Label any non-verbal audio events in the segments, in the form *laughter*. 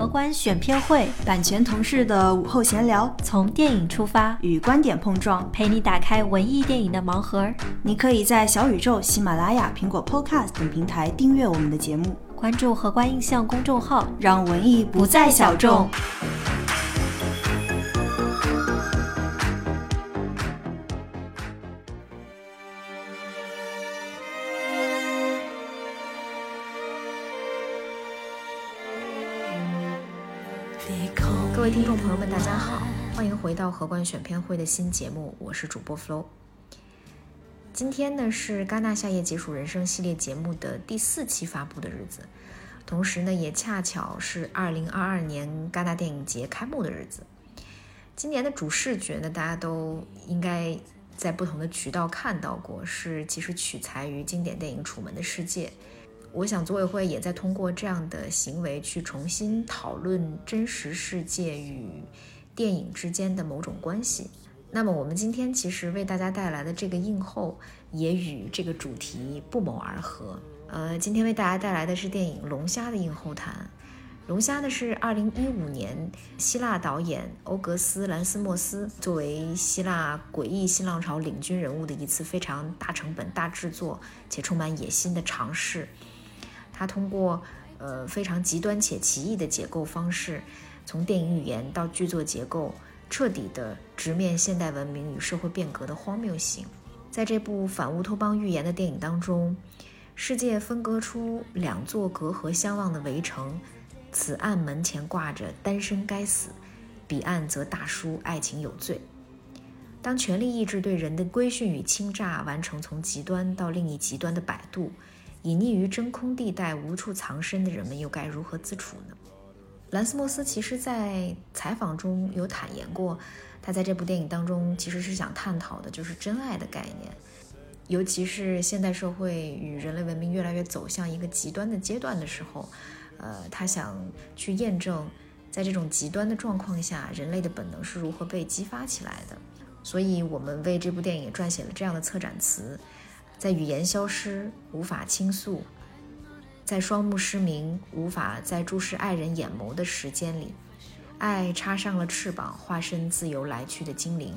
荷官选片会，版权同事的午后闲聊，从电影出发，与观点碰撞，陪你打开文艺电影的盲盒。你可以在小宇宙、喜马拉雅、苹果 Podcast 等平台订阅我们的节目，关注荷官印象公众号，让文艺不再小众。回到荷官选片会的新节目，我是主播 Flo。今天呢是戛纳夏夜解暑人生系列节目的第四期发布的日子，同时呢也恰巧是二零二二年戛纳电影节开幕的日子。今年的主视觉呢，大家都应该在不同的渠道看到过，是其实取材于经典电影《楚门的世界》。我想组委会也在通过这样的行为去重新讨论真实世界与电影之间的某种关系。那么我们今天其实为大家带来的这个映后也与这个主题不谋而合。呃，今天为大家带来的是电影《龙虾》的映后谈。《龙虾》呢是2015年希腊导演欧格斯·兰斯莫斯作为希腊诡异新浪潮领军人物的一次非常大成本、大制作且充满野心的尝试。他通过呃非常极端且奇异的解构方式，从电影语言到剧作结构，彻底的直面现代文明与社会变革的荒谬性。在这部反乌托邦预言的电影当中，世界分割出两座隔河相望的围城，此岸门前挂着“单身该死”，彼岸则大叔“爱情有罪”。当权力意志对人的规训与侵诈完成从极端到另一极端的摆渡。隐匿于真空地带、无处藏身的人们又该如何自处呢？兰斯莫斯其实，在采访中有坦言过，他在这部电影当中其实是想探讨的就是真爱的概念，尤其是现代社会与人类文明越来越走向一个极端的阶段的时候，呃，他想去验证，在这种极端的状况下，人类的本能是如何被激发起来的。所以，我们为这部电影撰写了这样的策展词。在语言消失、无法倾诉，在双目失明、无法再注视爱人眼眸的时间里，爱插上了翅膀，化身自由来去的精灵。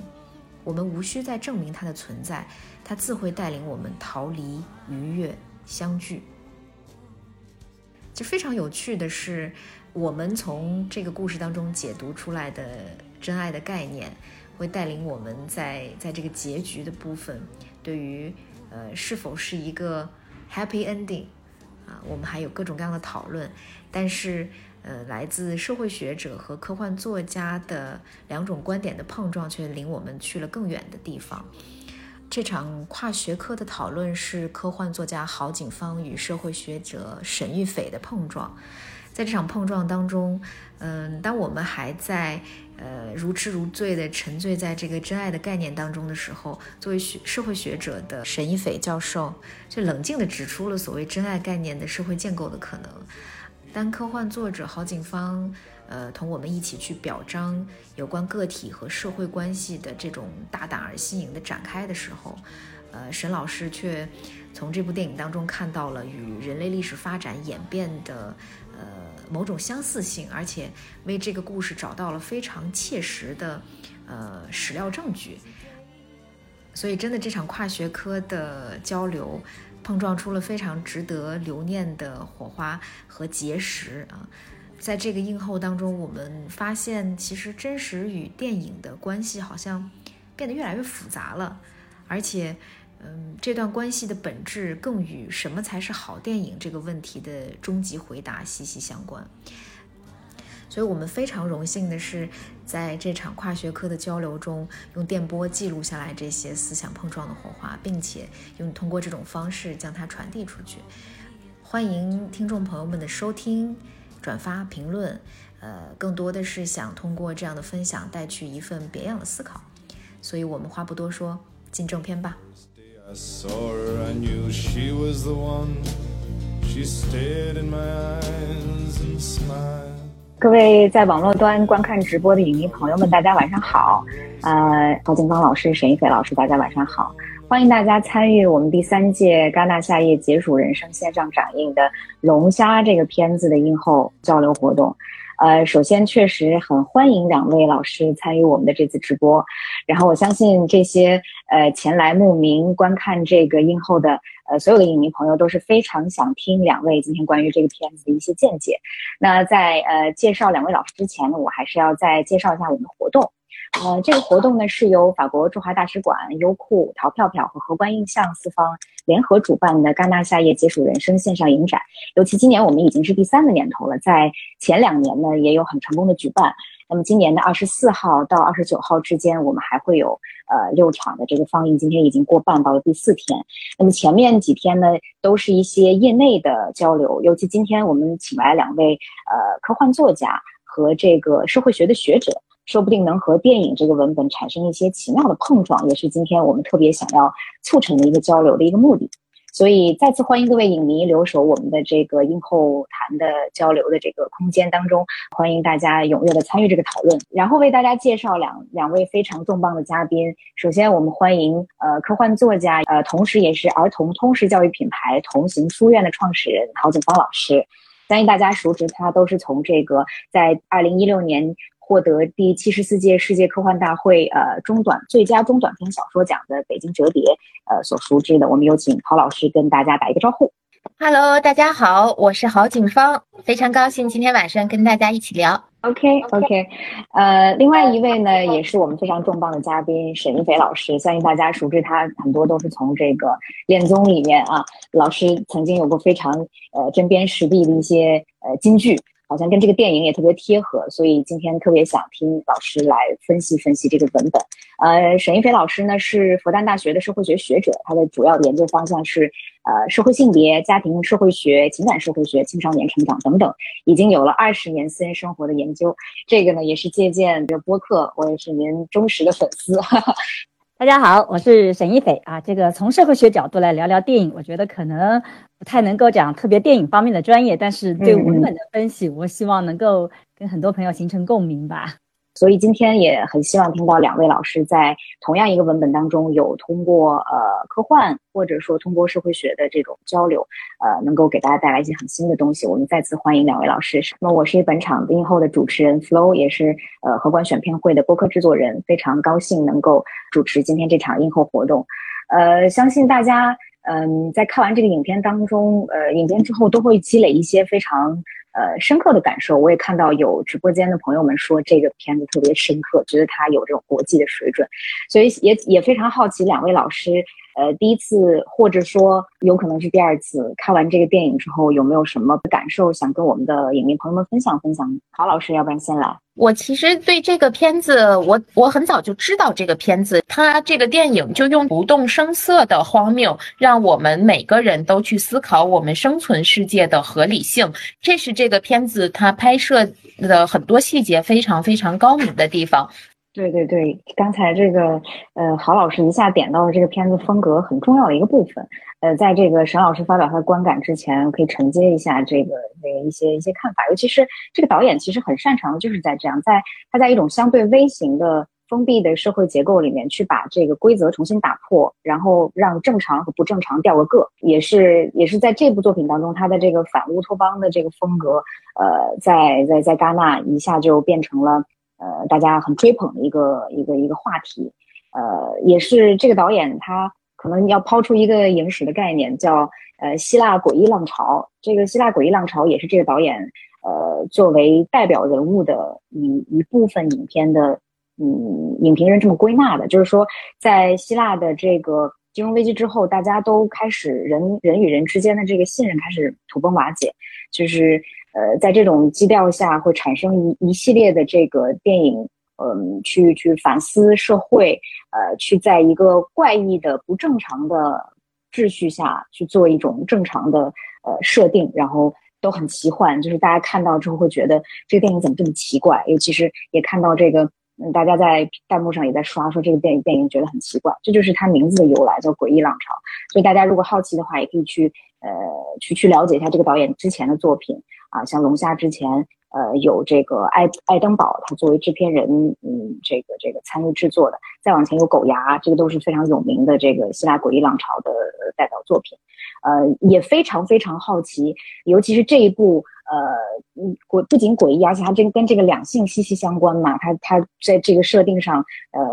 我们无需再证明它的存在，它自会带领我们逃离、愉悦、相聚。就非常有趣的是，我们从这个故事当中解读出来的真爱的概念，会带领我们在在这个结局的部分，对于。呃，是否是一个 happy ending 啊？我们还有各种各样的讨论，但是呃，来自社会学者和科幻作家的两种观点的碰撞，却领我们去了更远的地方。这场跨学科的讨论是科幻作家郝景芳与社会学者沈玉斐的碰撞。在这场碰撞当中，嗯，当我们还在呃如痴如醉的沉醉在这个真爱的概念当中的时候，作为学社会学者的沈一斐教授就冷静地指出了所谓真爱概念的社会建构的可能。当科幻作者郝景芳呃同我们一起去表彰有关个体和社会关系的这种大胆而新颖的展开的时候，呃，沈老师却从这部电影当中看到了与人类历史发展演变的。呃，某种相似性，而且为这个故事找到了非常切实的呃史料证据，所以真的这场跨学科的交流碰撞出了非常值得留念的火花和结识啊！在这个映后当中，我们发现其实真实与电影的关系好像变得越来越复杂了，而且。嗯，这段关系的本质更与什么才是好电影这个问题的终极回答息息相关。所以，我们非常荣幸的是，在这场跨学科的交流中，用电波记录下来这些思想碰撞的火花，并且用通过这种方式将它传递出去。欢迎听众朋友们的收听、转发、评论。呃，更多的是想通过这样的分享带去一份别样的思考。所以我们话不多说，进正片吧。I saw her, I knew she was the one. She stared in my eyes and smiled. 各位在网络端观看直播的影迷朋友们，大家晚上好。呃，曹景芳老师、沈一斐老师，大家晚上好。欢迎大家参与我们第三届戛纳夏夜解暑人生线上展映的《龙虾》这个片子的映后交流活动。呃，首先确实很欢迎两位老师参与我们的这次直播，然后我相信这些呃前来慕名观看这个映后的呃所有的影迷朋友都是非常想听两位今天关于这个片子的一些见解。那在呃介绍两位老师之前呢，我还是要再介绍一下我们的活动。呃，这个活动呢是由法国驻华大使馆、优酷、淘票票和荷官印象四方联合主办的戛纳夏夜结束人生线上影展。尤其今年我们已经是第三个年头了，在前两年呢也有很成功的举办。那么今年的二十四号到二十九号之间，我们还会有呃六场的这个放映，今天已经过半到了第四天。那么前面几天呢都是一些业内的交流，尤其今天我们请来两位呃科幻作家和这个社会学的学者。说不定能和电影这个文本产生一些奇妙的碰撞，也是今天我们特别想要促成的一个交流的一个目的。所以再次欢迎各位影迷留守我们的这个映后谈的交流的这个空间当中，欢迎大家踊跃的参与这个讨论。然后为大家介绍两两位非常重磅的嘉宾。首先我们欢迎呃科幻作家，呃同时也是儿童通识教育品牌同行书院的创始人郝景芳老师。相信大家熟知他，都是从这个在二零一六年。获得第七十四届世界科幻大会呃中短最佳中短篇小说奖的《北京折叠》呃所熟知的，我们有请郝老师跟大家打一个招呼。Hello，大家好，我是郝景芳，非常高兴今天晚上跟大家一起聊。OK OK，呃，另外一位呢也是我们非常重磅的嘉宾沈一斐老师，相信大家熟知他很多都是从这个恋综里面啊，老师曾经有过非常呃针砭时弊的一些呃金句。好像跟这个电影也特别贴合，所以今天特别想听老师来分析分析这个文本。呃，沈一飞老师呢是复旦大学的社会学学者，他的主要研究方向是呃社会性别、家庭社会学、情感社会学、青少年成长等等，已经有了二十年私人生活的研究。这个呢也是借鉴这个播客，我也是您忠实的粉丝。*laughs* 大家好，我是沈一斐啊。这个从社会学角度来聊聊电影，我觉得可能不太能够讲特别电影方面的专业，但是对文本的分析，我希望能够跟很多朋友形成共鸣吧。所以今天也很希望听到两位老师在同样一个文本当中有通过呃科幻或者说通过社会学的这种交流，呃，能够给大家带来一些很新的东西。我们再次欢迎两位老师。那么我是本场映后的主持人 Flow，也是呃荷官选片会的播客制作人，非常高兴能够主持今天这场映后活动。呃，相信大家嗯在看完这个影片当中，呃，影片之后都会积累一些非常。呃，深刻的感受，我也看到有直播间的朋友们说这个片子特别深刻，觉得它有这种国际的水准，所以也也非常好奇两位老师，呃，第一次或者说有可能是第二次看完这个电影之后，有没有什么感受想跟我们的影迷朋友们分享分享？郝老师，要不然先来。我其实对这个片子，我我很早就知道这个片子，它这个电影就用不动声色的荒谬，让我们每个人都去思考我们生存世界的合理性。这是这个片子它拍摄的很多细节非常非常高明的地方。对对对，刚才这个呃，郝老师一下点到了这个片子风格很重要的一个部分。呃，在这个沈老师发表他的观感之前，可以承接一下这个这个一些一些看法。尤其是这个导演其实很擅长的就是在这样，在他在一种相对微型的封闭的社会结构里面，去把这个规则重新打破，然后让正常和不正常掉个个。也是也是在这部作品当中，他的这个反乌托邦的这个风格，呃，在在在戛纳一下就变成了呃大家很追捧的一个一个一个话题。呃，也是这个导演他。可能要抛出一个影史的概念，叫呃希腊诡异浪潮。这个希腊诡异浪潮也是这个导演呃作为代表人物的一一部分影片的嗯影评人这么归纳的，就是说在希腊的这个金融危机之后，大家都开始人人与人之间的这个信任开始土崩瓦解，就是呃在这种基调下会产生一一系列的这个电影。嗯，去去反思社会，呃，去在一个怪异的不正常的秩序下去做一种正常的呃设定，然后都很奇幻，就是大家看到之后会觉得这个电影怎么这么奇怪？尤其是也看到这个，嗯，大家在弹幕上也在刷说这个电影电影觉得很奇怪，这就是它名字的由来，叫诡异浪潮。所以大家如果好奇的话，也可以去呃去去了解一下这个导演之前的作品啊，像龙虾之前。呃，有这个爱爱登堡，他作为制片人，嗯，这个这个参与制作的。再往前有狗牙，这个都是非常有名的这个希腊诡异浪潮的代表作品。呃，也非常非常好奇，尤其是这一部呃，诡不仅诡异，而且它这个跟这个两性息息相关嘛。它它在这个设定上，呃，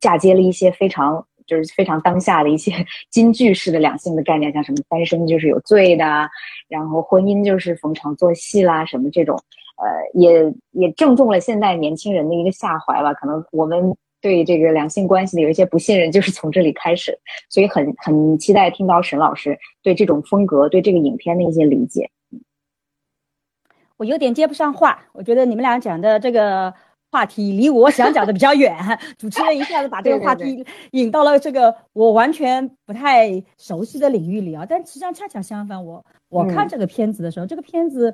嫁接了一些非常就是非常当下的一些 *laughs* 金句式的两性的概念，像什么单身就是有罪的，然后婚姻就是逢场作戏啦，什么这种，呃，也也正中了现代年轻人的一个下怀吧。可能我们。对这个两性关系的有一些不信任，就是从这里开始，所以很很期待听到沈老师对这种风格、对这个影片的一些理解。我有点接不上话，我觉得你们俩讲的这个话题离我想讲的比较远，*laughs* 主持人一下子把这个话题引到了这个我完全不太熟悉的领域里啊。但实际上恰恰相反，我我看这个片子的时候，这个片子。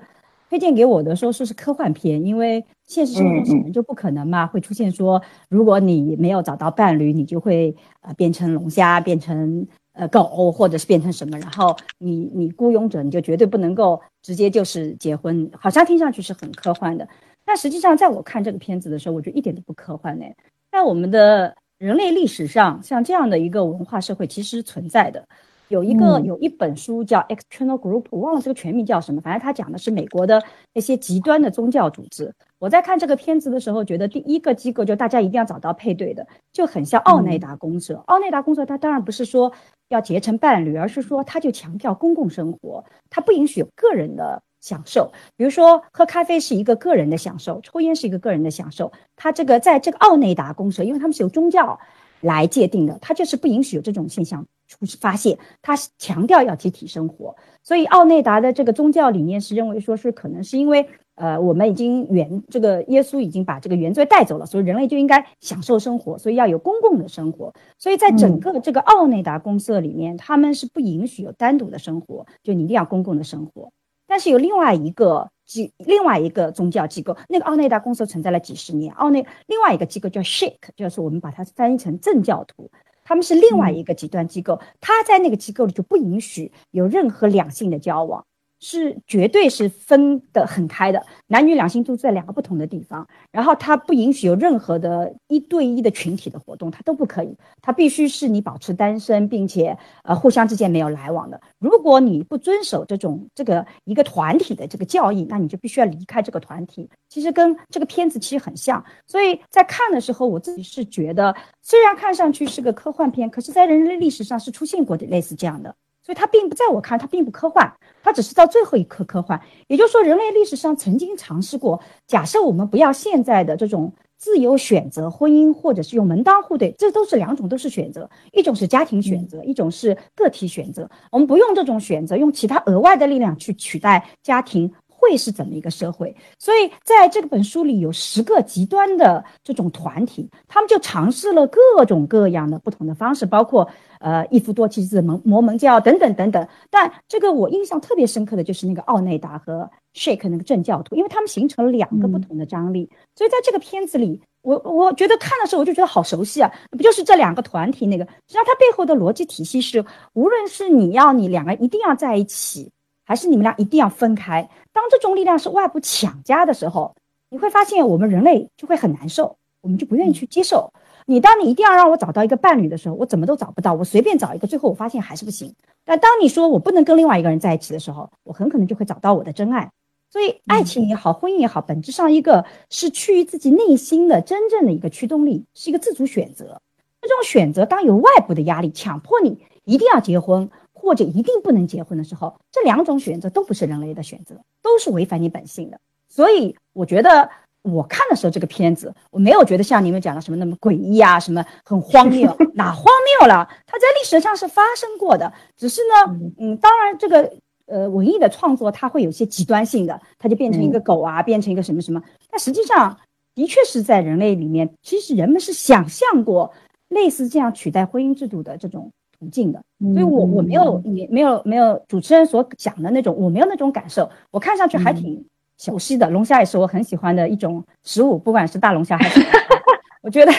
推荐给我的时候说是是科幻片，因为现实生活中就不可能嘛，会出现说，如果你没有找到伴侣，你就会呃变成龙虾，变成呃狗，或者是变成什么，然后你你雇佣者你就绝对不能够直接就是结婚，好像听上去是很科幻的，但实际上在我看这个片子的时候，我觉得一点都不科幻呢，在我们的人类历史上，像这样的一个文化社会其实存在的。有一个有一本书叫《External Group》，我忘了这个全名叫什么，反正他讲的是美国的那些极端的宗教组织。我在看这个片子的时候，觉得第一个机构就大家一定要找到配对的，就很像奥内达公社。奥内达公社它当然不是说要结成伴侣，而是说它就强调公共生活，它不允许有个人的享受。比如说喝咖啡是一个个人的享受，抽烟是一个个人的享受。他这个在这个奥内达公社，因为他们是由宗教来界定的，他就是不允许有这种现象。出发现，他强调要集体生活，所以奥内达的这个宗教理念是认为说是可能是因为，呃，我们已经原这个耶稣已经把这个原罪带走了，所以人类就应该享受生活，所以要有公共的生活。所以在整个这个奥内达公社里面，他们是不允许有单独的生活，就你一定要公共的生活。但是有另外一个机，另外一个宗教机构，那个奥内达公社存在了几十年，奥内另外一个机构叫 Shake，就是我们把它翻译成正教徒。他们是另外一个极端机构，他在那个机构里就不允许有任何两性的交往。是绝对是分得很开的，男女两性都在两个不同的地方，然后他不允许有任何的一对一的群体的活动，他都不可以，他必须是你保持单身，并且呃互相之间没有来往的。如果你不遵守这种这个一个团体的这个教义，那你就必须要离开这个团体。其实跟这个片子其实很像，所以在看的时候，我自己是觉得，虽然看上去是个科幻片，可是在人类历史上是出现过的类似这样的。所以它并不在我看，它并不科幻，它只是到最后一刻科幻。也就是说，人类历史上曾经尝试过，假设我们不要现在的这种自由选择婚姻，或者是用门当户对，这都是两种，都是选择。一种是家庭选择，一种是个体选择。我们不用这种选择，用其他额外的力量去取代家庭。会是怎么一个社会？所以在这本书里有十个极端的这种团体，他们就尝试了各种各样的不同的方式，包括呃一夫多妻制、摩摩门教等等等等。但这个我印象特别深刻的就是那个奥内达和 Shake 那个正教徒，因为他们形成了两个不同的张力。所以在这个片子里，我我觉得看的时候我就觉得好熟悉啊，不就是这两个团体那个？实际上它背后的逻辑体系是，无论是你要你两个一定要在一起。还是你们俩一定要分开。当这种力量是外部强加的时候，你会发现我们人类就会很难受，我们就不愿意去接受。你当你一定要让我找到一个伴侣的时候，我怎么都找不到，我随便找一个，最后我发现还是不行。但当你说我不能跟另外一个人在一起的时候，我很可能就会找到我的真爱。所以，爱情也好，婚姻也好，本质上一个是趋于自己内心的真正的一个驱动力，是一个自主选择。这种选择，当有外部的压力强迫你一定要结婚。或者一定不能结婚的时候，这两种选择都不是人类的选择，都是违反你本性的。所以我觉得我看的时候，这个片子我没有觉得像你们讲的什么那么诡异啊，什么很荒谬，*laughs* 哪荒谬了？它在历史上是发生过的。只是呢，嗯，当然这个呃文艺的创作它会有些极端性的，它就变成一个狗啊，变成一个什么什么。但实际上的确是在人类里面，其实人们是想象过类似这样取代婚姻制度的这种。途径的，所以我我没有也没有没有主持人所讲的那种，我没有那种感受。我看上去还挺熟悉的，龙虾也是我很喜欢的一种食物，不管是大龙虾还是，*laughs* 我觉得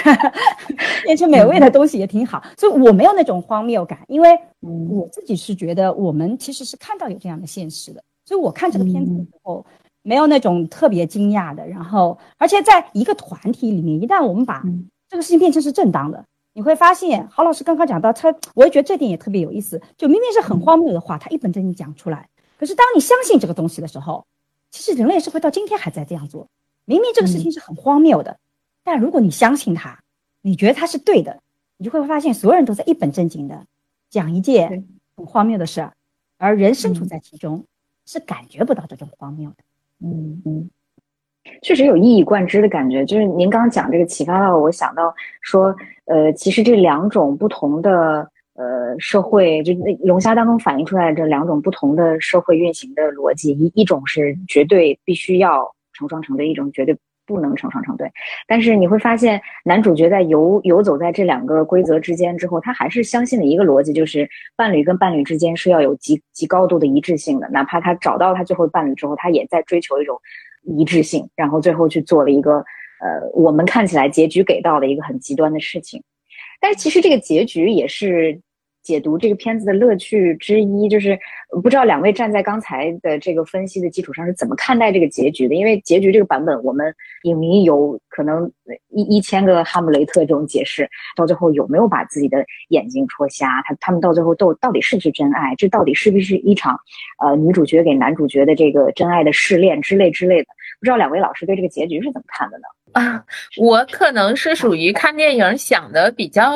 *laughs* 变成美味的东西也挺好。所以我没有那种荒谬感，因为我自己是觉得我们其实是看到有这样的现实的，所以我看这个片子的时候没有那种特别惊讶的。然后，而且在一个团体里面，一旦我们把这个事情变成是正当的。你会发现，郝老师刚刚讲到他，我也觉得这点也特别有意思。就明明是很荒谬的话，他一本正经讲出来。可是当你相信这个东西的时候，其实人类社会到今天还在这样做。明明这个事情是很荒谬的，但如果你相信它，你觉得它是对的，你就会发现所有人都在一本正经的讲一件很荒谬的事儿，而人身处在其中是感觉不到这种荒谬的。嗯嗯，确实有一以贯之的感觉。就是您刚刚讲这个，启发到我想到说，呃，其实这两种不同的呃社会，就那龙虾当中反映出来这两种不同的社会运行的逻辑，一一种是绝对必须要成双成对，一种绝对不能成双成对。但是你会发现，男主角在游游走在这两个规则之间之后，他还是相信的一个逻辑，就是伴侣跟伴侣之间是要有极极高度的一致性的。哪怕他找到他最后的伴侣之后，他也在追求一种一致性，然后最后去做了一个呃，我们看起来结局给到了一个很极端的事情。但是其实这个结局也是。解读这个片子的乐趣之一，就是不知道两位站在刚才的这个分析的基础上是怎么看待这个结局的？因为结局这个版本，我们影迷有可能一一千个哈姆雷特这种解释，到最后有没有把自己的眼睛戳瞎？他他们到最后都到底是不是真爱？这到底是不是一场呃女主角给男主角的这个真爱的试炼之类之类的？不知道两位老师对这个结局是怎么看的呢？啊，*laughs* 我可能是属于看电影想的比较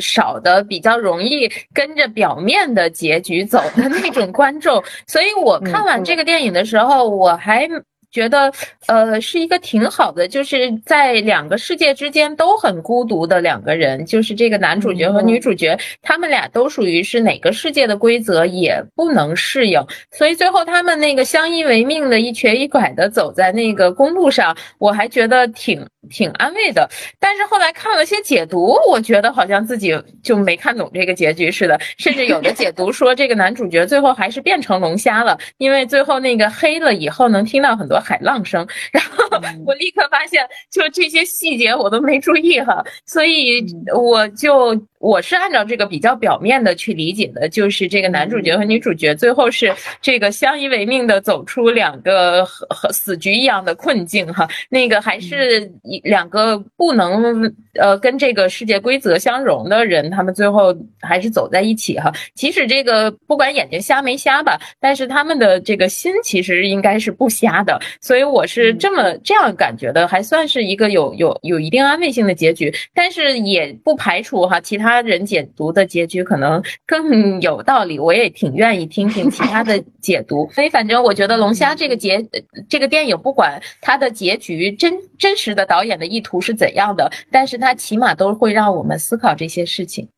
少的，比较容易跟着表面的结局走的那种观众，所以我看完这个电影的时候，我还。觉得，呃，是一个挺好的，就是在两个世界之间都很孤独的两个人，就是这个男主角和女主角，他们俩都属于是哪个世界的规则也不能适应，所以最后他们那个相依为命的一瘸一拐的走在那个公路上，我还觉得挺挺安慰的。但是后来看了些解读，我觉得好像自己就没看懂这个结局似的，甚至有的解读说这个男主角最后还是变成龙虾了，因为最后那个黑了以后能听到很多。海浪声，*laughs* 然后我立刻发现，就这些细节我都没注意哈，所以我就我是按照这个比较表面的去理解的，就是这个男主角和女主角最后是这个相依为命的走出两个和和死局一样的困境哈，那个还是一两个不能呃跟这个世界规则相融的人，他们最后还是走在一起哈。即使这个不管眼睛瞎没瞎吧，但是他们的这个心其实应该是不瞎的。所以我是这么这样感觉的，还算是一个有有有一定安慰性的结局，但是也不排除哈其他人解读的结局可能更有道理，我也挺愿意听听其他的解读。所以反正我觉得龙虾这个结这个电影，不管它的结局真真实的导演的意图是怎样的，但是它起码都会让我们思考这些事情。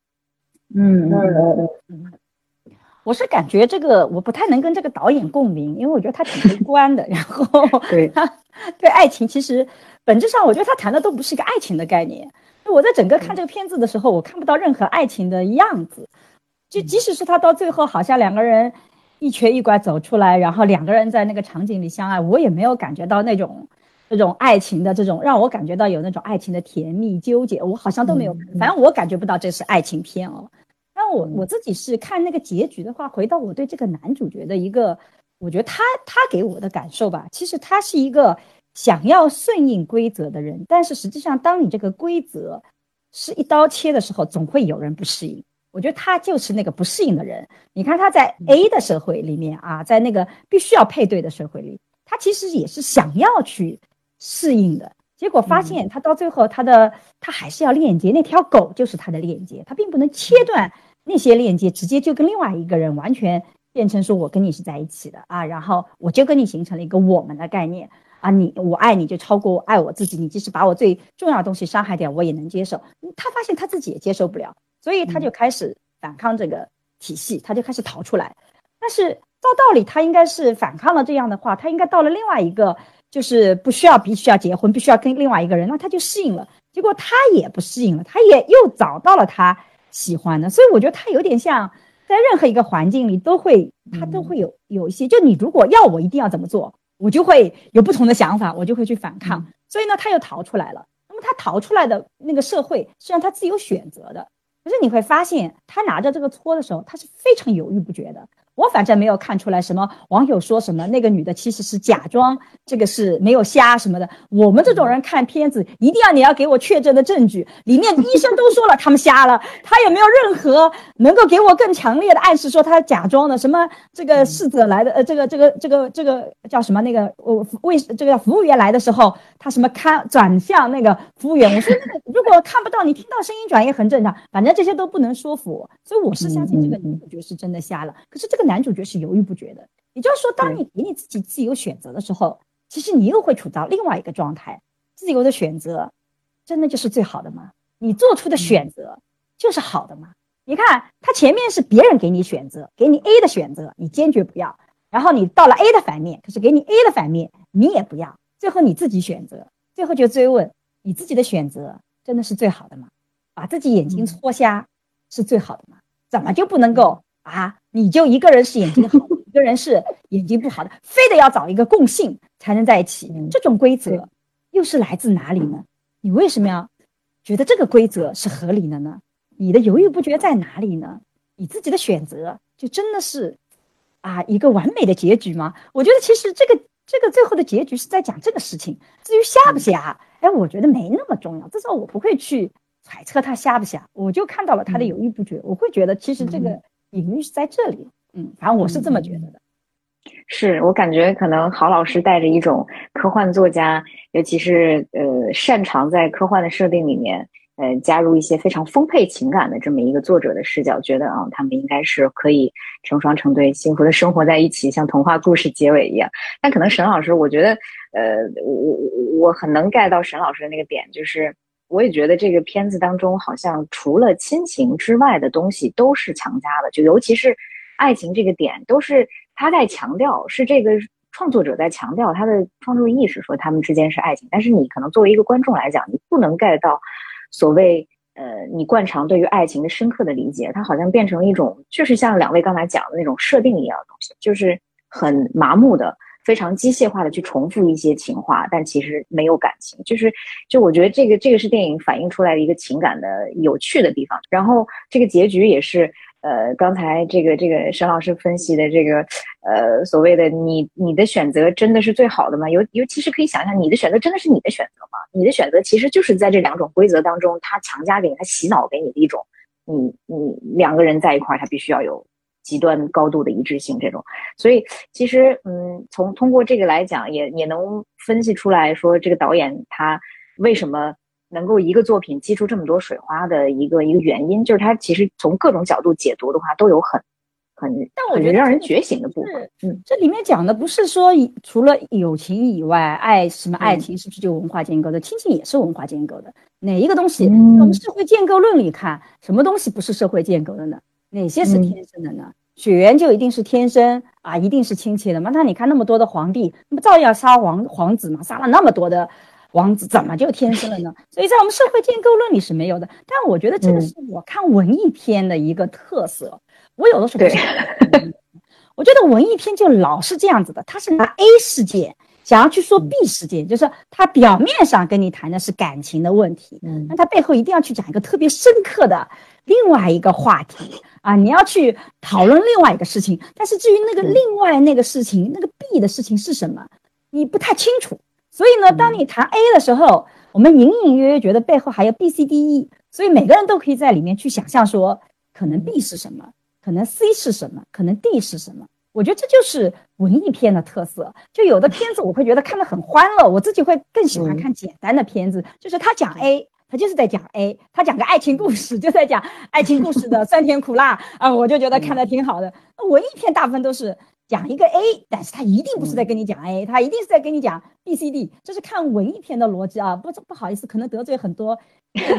嗯嗯嗯嗯。我是感觉这个我不太能跟这个导演共鸣，因为我觉得他挺悲观的。*laughs* 然后对 *laughs* 他对爱情其实本质上，我觉得他谈的都不是一个爱情的概念。我在整个看这个片子的时候，我看不到任何爱情的样子。就即使是他到最后好像两个人一瘸一拐走出来，然后两个人在那个场景里相爱，我也没有感觉到那种那种爱情的这种让我感觉到有那种爱情的甜蜜纠结，我好像都没有。反正我感觉不到这是爱情片哦。但我我自己是看那个结局的话，回到我对这个男主角的一个，我觉得他他给我的感受吧，其实他是一个想要顺应规则的人，但是实际上，当你这个规则是一刀切的时候，总会有人不适应。我觉得他就是那个不适应的人。你看他在 A 的社会里面啊，在那个必须要配对的社会里，他其实也是想要去适应的，结果发现他到最后，他的他还是要链接，那条狗就是他的链接，他并不能切断。那些链接直接就跟另外一个人完全变成说，我跟你是在一起的啊，然后我就跟你形成了一个我们的概念啊，你我爱你就超过爱我自己，你即使把我最重要的东西伤害掉，我也能接受。他发现他自己也接受不了，所以他就开始反抗这个体系，他就开始逃出来。但是照道理，他应该是反抗了这样的话，他应该到了另外一个，就是不需要必须要结婚，必须要跟另外一个人，那他就适应了。结果他也不适应了，他也又找到了他。喜欢的，所以我觉得他有点像，在任何一个环境里都会，他都会有有一些，就你如果要我一定要怎么做，我就会有不同的想法，我就会去反抗。所以呢，他又逃出来了。那么他逃出来的那个社会是让他自己有选择的。可是你会发现，他拿着这个搓的时候，他是非常犹豫不决的。我反正没有看出来什么网友说什么那个女的其实是假装这个是没有瞎什么的。我们这种人看片子，一定要你要给我确证的证据，里面医生都说了他们瞎了，他也没有任何能够给我更强烈的暗示说他假装的？什么这个侍者来的呃，这个这个这个这个叫什么那个我为这个服务员来的时候，他什么看转向那个服务员？我说那个如果看不到，你听到声音转也很正常，反正这些都不能说服我，所以我是相信这个女主角是真的瞎了。可是这个男主角是犹豫不决的，也就是说，当你给你自己自由选择的时候，其实你又会处到另外一个状态。自由的选择，真的就是最好的吗？你做出的选择就是好的吗？你看，他前面是别人给你选择，给你 A 的选择，你坚决不要，然后你到了 A 的反面，可是给你 A 的反面，你也不要，最后你自己选择，最后就追问你自己的选择真的是最好的吗？把自己眼睛戳瞎是最好的吗？怎么就不能够啊？你就一个人是眼睛好，一个人是眼睛不好的，非得要找一个共性才能在一起？这种规则又是来自哪里呢？你为什么要觉得这个规则是合理的呢？你的犹豫不决在哪里呢？你自己的选择就真的是啊一个完美的结局吗？我觉得其实这个这个最后的结局是在讲这个事情。至于瞎不瞎，哎，我觉得没那么重要，至少我不会去揣测他瞎不瞎，我就看到了他的犹豫不决，我会觉得其实这个隐喻是在这里。嗯，反正我是这么觉得的。是我感觉可能郝老师带着一种科幻作家，尤其是呃擅长在科幻的设定里面，呃加入一些非常丰沛情感的这么一个作者的视角，觉得啊他们应该是可以成双成对，幸福的生活在一起，像童话故事结尾一样。但可能沈老师，我觉得呃我我我很能 get 到沈老师的那个点，就是我也觉得这个片子当中好像除了亲情之外的东西都是强加的，就尤其是爱情这个点都是。他在强调，是这个创作者在强调他的创作意识，说他们之间是爱情。但是你可能作为一个观众来讲，你不能 get 到所谓呃你惯常对于爱情的深刻的理解。它好像变成一种，就是像两位刚才讲的那种设定一样的东西，就是很麻木的、非常机械化的去重复一些情话，但其实没有感情。就是就我觉得这个这个是电影反映出来的一个情感的有趣的地方。然后这个结局也是。呃，刚才这个这个沈老师分析的这个，呃，所谓的你你的选择真的是最好的吗？尤尤其是可以想象，你的选择真的是你的选择吗？你的选择其实就是在这两种规则当中，他强加给你，他洗脑给你的一种，你你两个人在一块儿，他必须要有极端高度的一致性这种。所以其实，嗯，从通过这个来讲，也也能分析出来说，这个导演他为什么。能够一个作品激出这么多水花的一个一个原因，就是他其实从各种角度解读的话，都有很很但我觉得让人觉醒的部分。嗯，这里面讲的不是说除了友情以外，爱什么爱情是不是就文化建构的？亲情也是文化建构的。哪一个东西？我们社会建构论里看，什么东西不是社会建构的呢？哪些是天生的呢？血缘就一定是天生啊，一定是亲切的吗？那你看那么多的皇帝，那不照样杀皇皇子嘛，杀了那么多的。王子怎么就天生了呢？*laughs* 所以在我们社会建构论里是没有的。但我觉得这个是我看文艺片的一个特色。我有的时候，我觉得文艺片就老是这样子的，他是拿 A 事件想要去说 B 事件，就是他表面上跟你谈的是感情的问题，嗯那他背后一定要去讲一个特别深刻的另外一个话题啊，你要去讨论另外一个事情。但是至于那个另外那个事情，那个 B 的事情是什么，你不太清楚。所以呢，当你谈 A 的时候，我们隐隐约约觉得背后还有 B、C、D、E，所以每个人都可以在里面去想象说，可能 B 是什么，可能 C 是什么，可能 D 是什么。我觉得这就是文艺片的特色。就有的片子我会觉得看得很欢乐，我自己会更喜欢看简单的片子，就是他讲 A，他就是在讲 A，他讲个爱情故事就在讲爱情故事的酸甜苦辣啊，我就觉得看的挺好的。文艺片大部分都是。讲一个 A，但是他一定不是在跟你讲 A，他一定是在跟你讲 B、C、D，这是看文艺片的逻辑啊！不不好意思，可能得罪很多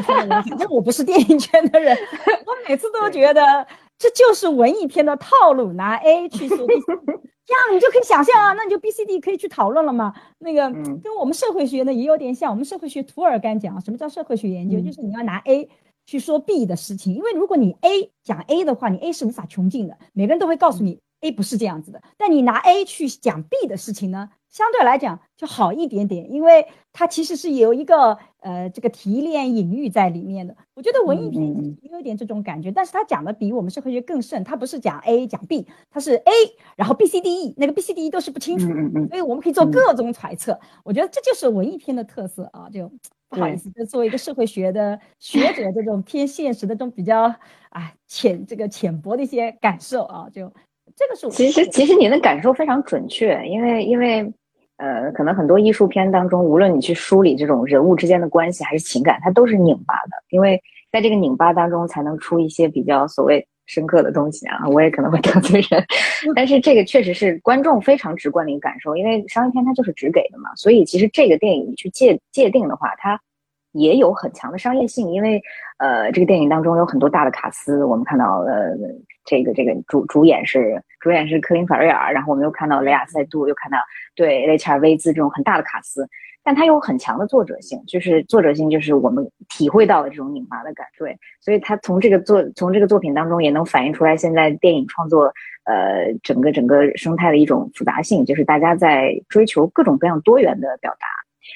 反正我不是电影圈的人，*laughs* 我每次都觉得这就是文艺片的套路，拿 A 去说 B、*laughs* 这样你就可以想象啊，那你就 B、C、D 可以去讨论了嘛。那个跟我们社会学呢也有点像，我们社会学涂尔干讲什么叫社会学研究，就是你要拿 A 去说 B 的事情，因为如果你 A 讲 A 的话，你 A 是无法穷尽的，每个人都会告诉你。A 不是这样子的。但你拿 A 去讲 B 的事情呢，相对来讲就好一点点，因为它其实是有一个呃这个提炼隐喻在里面的。我觉得文艺片也有点这种感觉，但是它讲的比我们社会学更甚，它不是讲 A 讲 B，它是 A，然后 B C D E，那个 B C D E 都是不清楚，所以我们可以做各种揣测。我觉得这就是文艺片的特色啊，就。不好意思，就作为一个社会学的学者，这种偏现实的这种比较啊浅这个浅薄的一些感受啊，就这个是。其实其实你的感受非常准确，因为因为呃，可能很多艺术片当中，无论你去梳理这种人物之间的关系还是情感，它都是拧巴的，因为在这个拧巴当中才能出一些比较所谓深刻的东西啊。我也可能会得罪人，但是这个确实是观众非常直观的一个感受，因为商业片它就是直给的嘛，所以其实这个电影你去界界定的话，它。也有很强的商业性，因为呃，这个电影当中有很多大的卡司，我们看到呃，这个这个主主演是主演是科林法瑞尔，然后我们又看到雷亚塞杜，又看到对雷切尔威兹这种很大的卡司，但它有很强的作者性，就是作者性就是我们体会到的这种拧巴的感对，所以它从这个作从这个作品当中也能反映出来现在电影创作呃整个整个生态的一种复杂性，就是大家在追求各种各样多元的表达。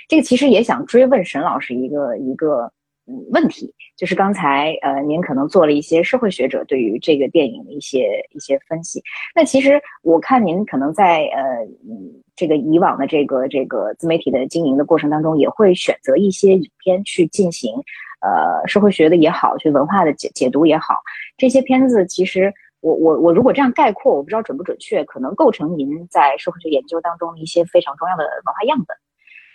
这个其实也想追问沈老师一个一个嗯问题，就是刚才呃您可能做了一些社会学者对于这个电影的一些一些分析。那其实我看您可能在呃这个以往的这个这个自媒体的经营的过程当中，也会选择一些影片去进行呃社会学的也好，去文化的解解读也好。这些片子其实我我我如果这样概括，我不知道准不准确，可能构成您在社会学研究当中一些非常重要的文化样本。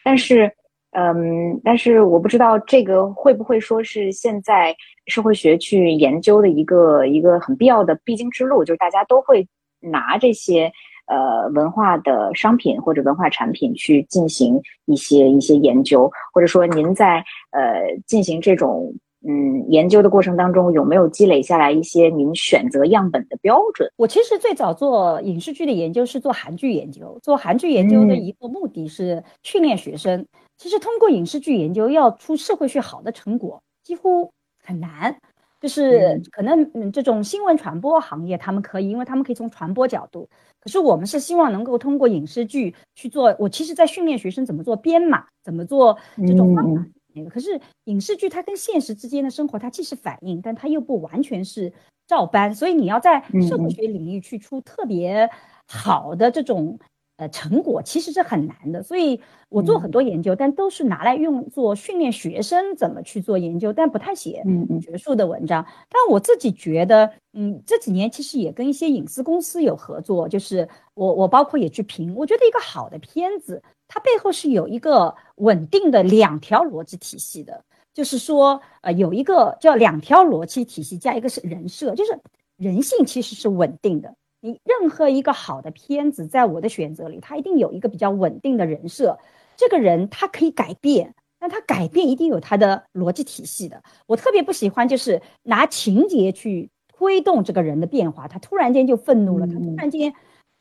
但是，嗯，但是我不知道这个会不会说是现在社会学去研究的一个一个很必要的必经之路，就是大家都会拿这些呃文化的商品或者文化产品去进行一些一些研究，或者说您在呃进行这种。嗯，研究的过程当中有没有积累下来一些您选择样本的标准？我其实最早做影视剧的研究是做韩剧研究，做韩剧研究的一个目的是训练学生。其实通过影视剧研究要出社会学好的成果几乎很难，就是可能嗯这种新闻传播行业他们可以，因为他们可以从传播角度。可是我们是希望能够通过影视剧去做。我其实在训练学生怎么做编码，怎么做这种方法。那个可是影视剧，它跟现实之间的生活，它既是反映，但它又不完全是照搬。所以你要在社会学领域去出特别好的这种呃成果，其实是很难的。所以我做很多研究，但都是拿来用作训练学生怎么去做研究，但不太写学术的文章。但我自己觉得，嗯，这几年其实也跟一些影视公司有合作，就是我我包括也去评，我觉得一个好的片子。它背后是有一个稳定的两条逻辑体系的，就是说，呃，有一个叫两条逻辑体系加一个是人设，就是人性其实是稳定的。你任何一个好的片子，在我的选择里，它一定有一个比较稳定的人设。这个人他可以改变，但他改变一定有他的逻辑体系的。我特别不喜欢就是拿情节去推动这个人的变化，他突然间就愤怒了，他突然间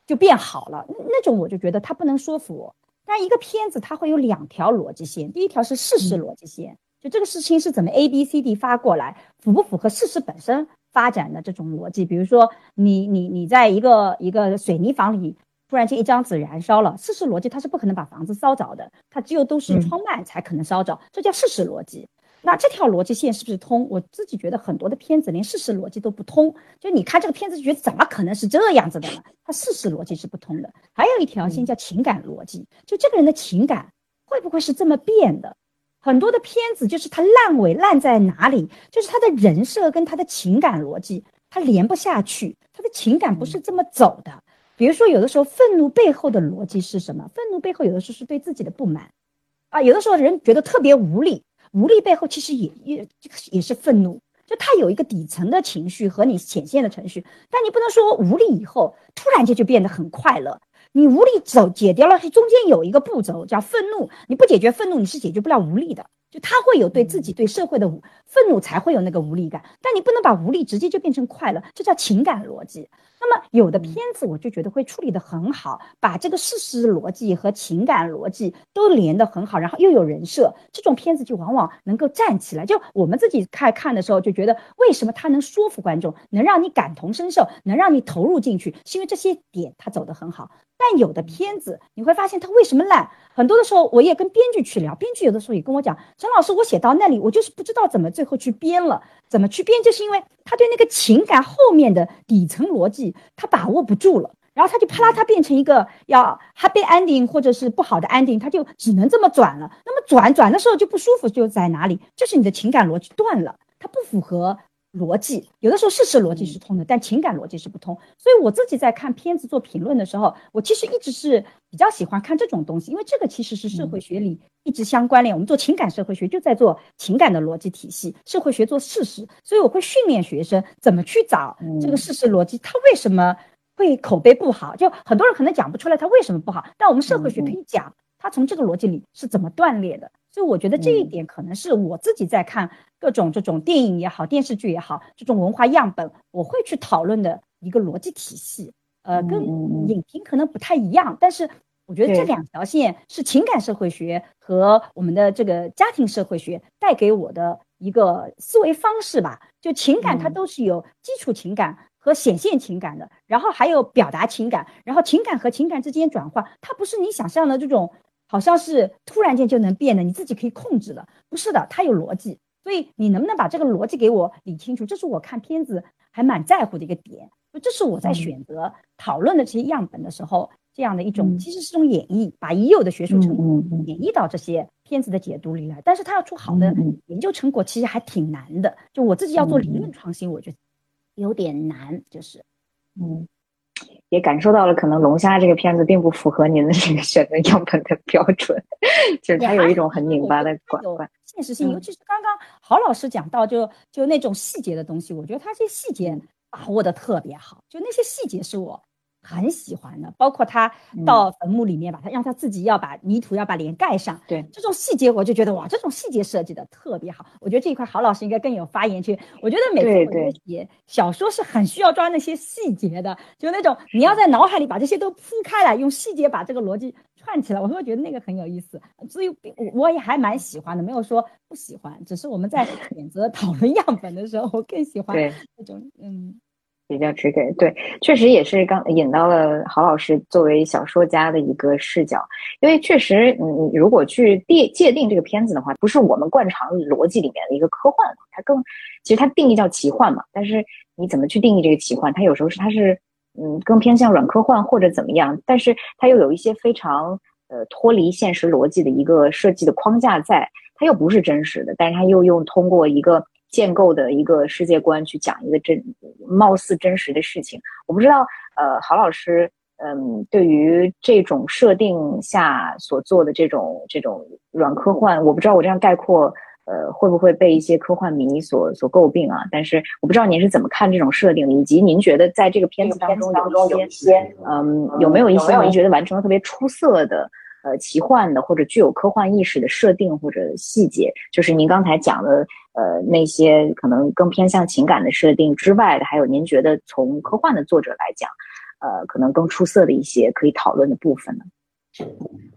就变好了，那种我就觉得他不能说服我。但一个片子它会有两条逻辑线，第一条是事实逻辑线，就这个事情是怎么 A B C D 发过来，符不符合事实本身发展的这种逻辑？比如说你你你在一个一个水泥房里，突然间一张纸燃烧了，事实逻辑它是不可能把房子烧着的，它只有都是窗幔才可能烧着，这叫事实逻辑。那这条逻辑线是不是通？我自己觉得很多的片子连事实逻辑都不通，就你看这个片子就觉得怎么可能是这样子的呢？它事实逻辑是不通的。还有一条线叫情感逻辑，就这个人的情感会不会是这么变的？很多的片子就是它烂尾烂在哪里？就是他的人设跟他的情感逻辑他连不下去，他的情感不是这么走的。比如说有的时候愤怒背后的逻辑是什么？愤怒背后有的时候是对自己的不满啊，有的时候人觉得特别无力。无力背后其实也也也是愤怒，就他有一个底层的情绪和你显现的程序，但你不能说无力以后突然间就变得很快乐。你无力走解掉了，中间有一个步骤叫愤怒，你不解决愤怒，你是解决不了无力的。就他会有对自己、对社会的愤怒，才会有那个无力感。但你不能把无力直接就变成快乐，这叫情感逻辑。那么有的片子我就觉得会处理得很好，把这个事实逻辑和情感逻辑都连得很好，然后又有人设，这种片子就往往能够站起来。就我们自己看看的时候，就觉得为什么他能说服观众，能让你感同身受，能让你投入进去，是因为这些点他走得很好。但有的片子你会发现他为什么烂，很多的时候我也跟编剧去聊，编剧有的时候也跟我讲，陈老师，我写到那里，我就是不知道怎么最后去编了，怎么去编，就是因为他对那个情感后面的底层逻辑他把握不住了，然后他就啪啦，他变成一个要 happy ending 或者是不好的 ending，他就只能这么转了。那么转转的时候就不舒服，就在哪里？就是你的情感逻辑断了，它不符合。逻辑有的时候事实逻辑是通的，但情感逻辑是不通。所以我自己在看片子做评论的时候，我其实一直是比较喜欢看这种东西，因为这个其实是社会学里一直相关联。我们做情感社会学就在做情感的逻辑体系，社会学做事实，所以我会训练学生怎么去找这个事实逻辑，它为什么会口碑不好？就很多人可能讲不出来它为什么不好，但我们社会学可以讲它从这个逻辑里是怎么断裂的。所以我觉得这一点可能是我自己在看各种这种电影也好、电视剧也好，这种文化样本，我会去讨论的一个逻辑体系。呃，跟影评可能不太一样，但是我觉得这两条线是情感社会学和我们的这个家庭社会学带给我的一个思维方式吧。就情感它都是有基础情感和显现情感的，然后还有表达情感，然后情感和情感之间转换，它不是你想象的这种。好像是突然间就能变的，你自己可以控制的，不是的，它有逻辑，所以你能不能把这个逻辑给我理清楚？这是我看片子还蛮在乎的一个点，就这是我在选择讨论的这些样本的时候，这样的一种其实是种演绎，把已有的学术成果演绎到这些片子的解读里来。但是它要出好的研究成果，其实还挺难的。就我自己要做理论创新，我觉得有点难，就是，嗯。也感受到了，可能龙虾这个片子并不符合您的这个选择样本的标准，就是它有一种很拧巴的管管现实性，尤其是刚刚郝老师讲到，就就那种细节的东西，我觉得他这些细节把握的特别好，就那些细节是我。很喜欢的，包括他到坟墓里面，把他让他自己要把泥土要把脸盖上，对这种细节，我就觉得哇，这种细节设计的特别好。我觉得这一块郝老师应该更有发言权。我觉得每次写小说是很需要抓那些细节的，就那种你要在脑海里把这些都铺开来，用细节把这个逻辑串起来，我会觉得那个很有意思。所以我也还蛮喜欢的，没有说不喜欢，只是我们在选择讨论样本的时候，我更喜欢那种嗯。比较直给对，确实也是刚引到了郝老师作为小说家的一个视角，因为确实，你如果去界界定这个片子的话，不是我们惯常逻辑里面的一个科幻，它更其实它定义叫奇幻嘛。但是你怎么去定义这个奇幻？它有时候是它是嗯更偏向软科幻或者怎么样，但是它又有一些非常呃脱离现实逻辑的一个设计的框架在，它又不是真实的，但是它又用通过一个。建构的一个世界观去讲一个真貌似真实的事情，我不知道，呃，郝老师，嗯，对于这种设定下所做的这种这种软科幻，我不知道我这样概括，呃，会不会被一些科幻迷所所诟病啊？但是我不知道您是怎么看这种设定，以及您觉得在这个片子当中有一些，嗯，有没有一些您觉得完成的特别出色的？呃，奇幻的或者具有科幻意识的设定或者细节，就是您刚才讲的，呃，那些可能更偏向情感的设定之外的，还有您觉得从科幻的作者来讲，呃，可能更出色的一些可以讨论的部分呢？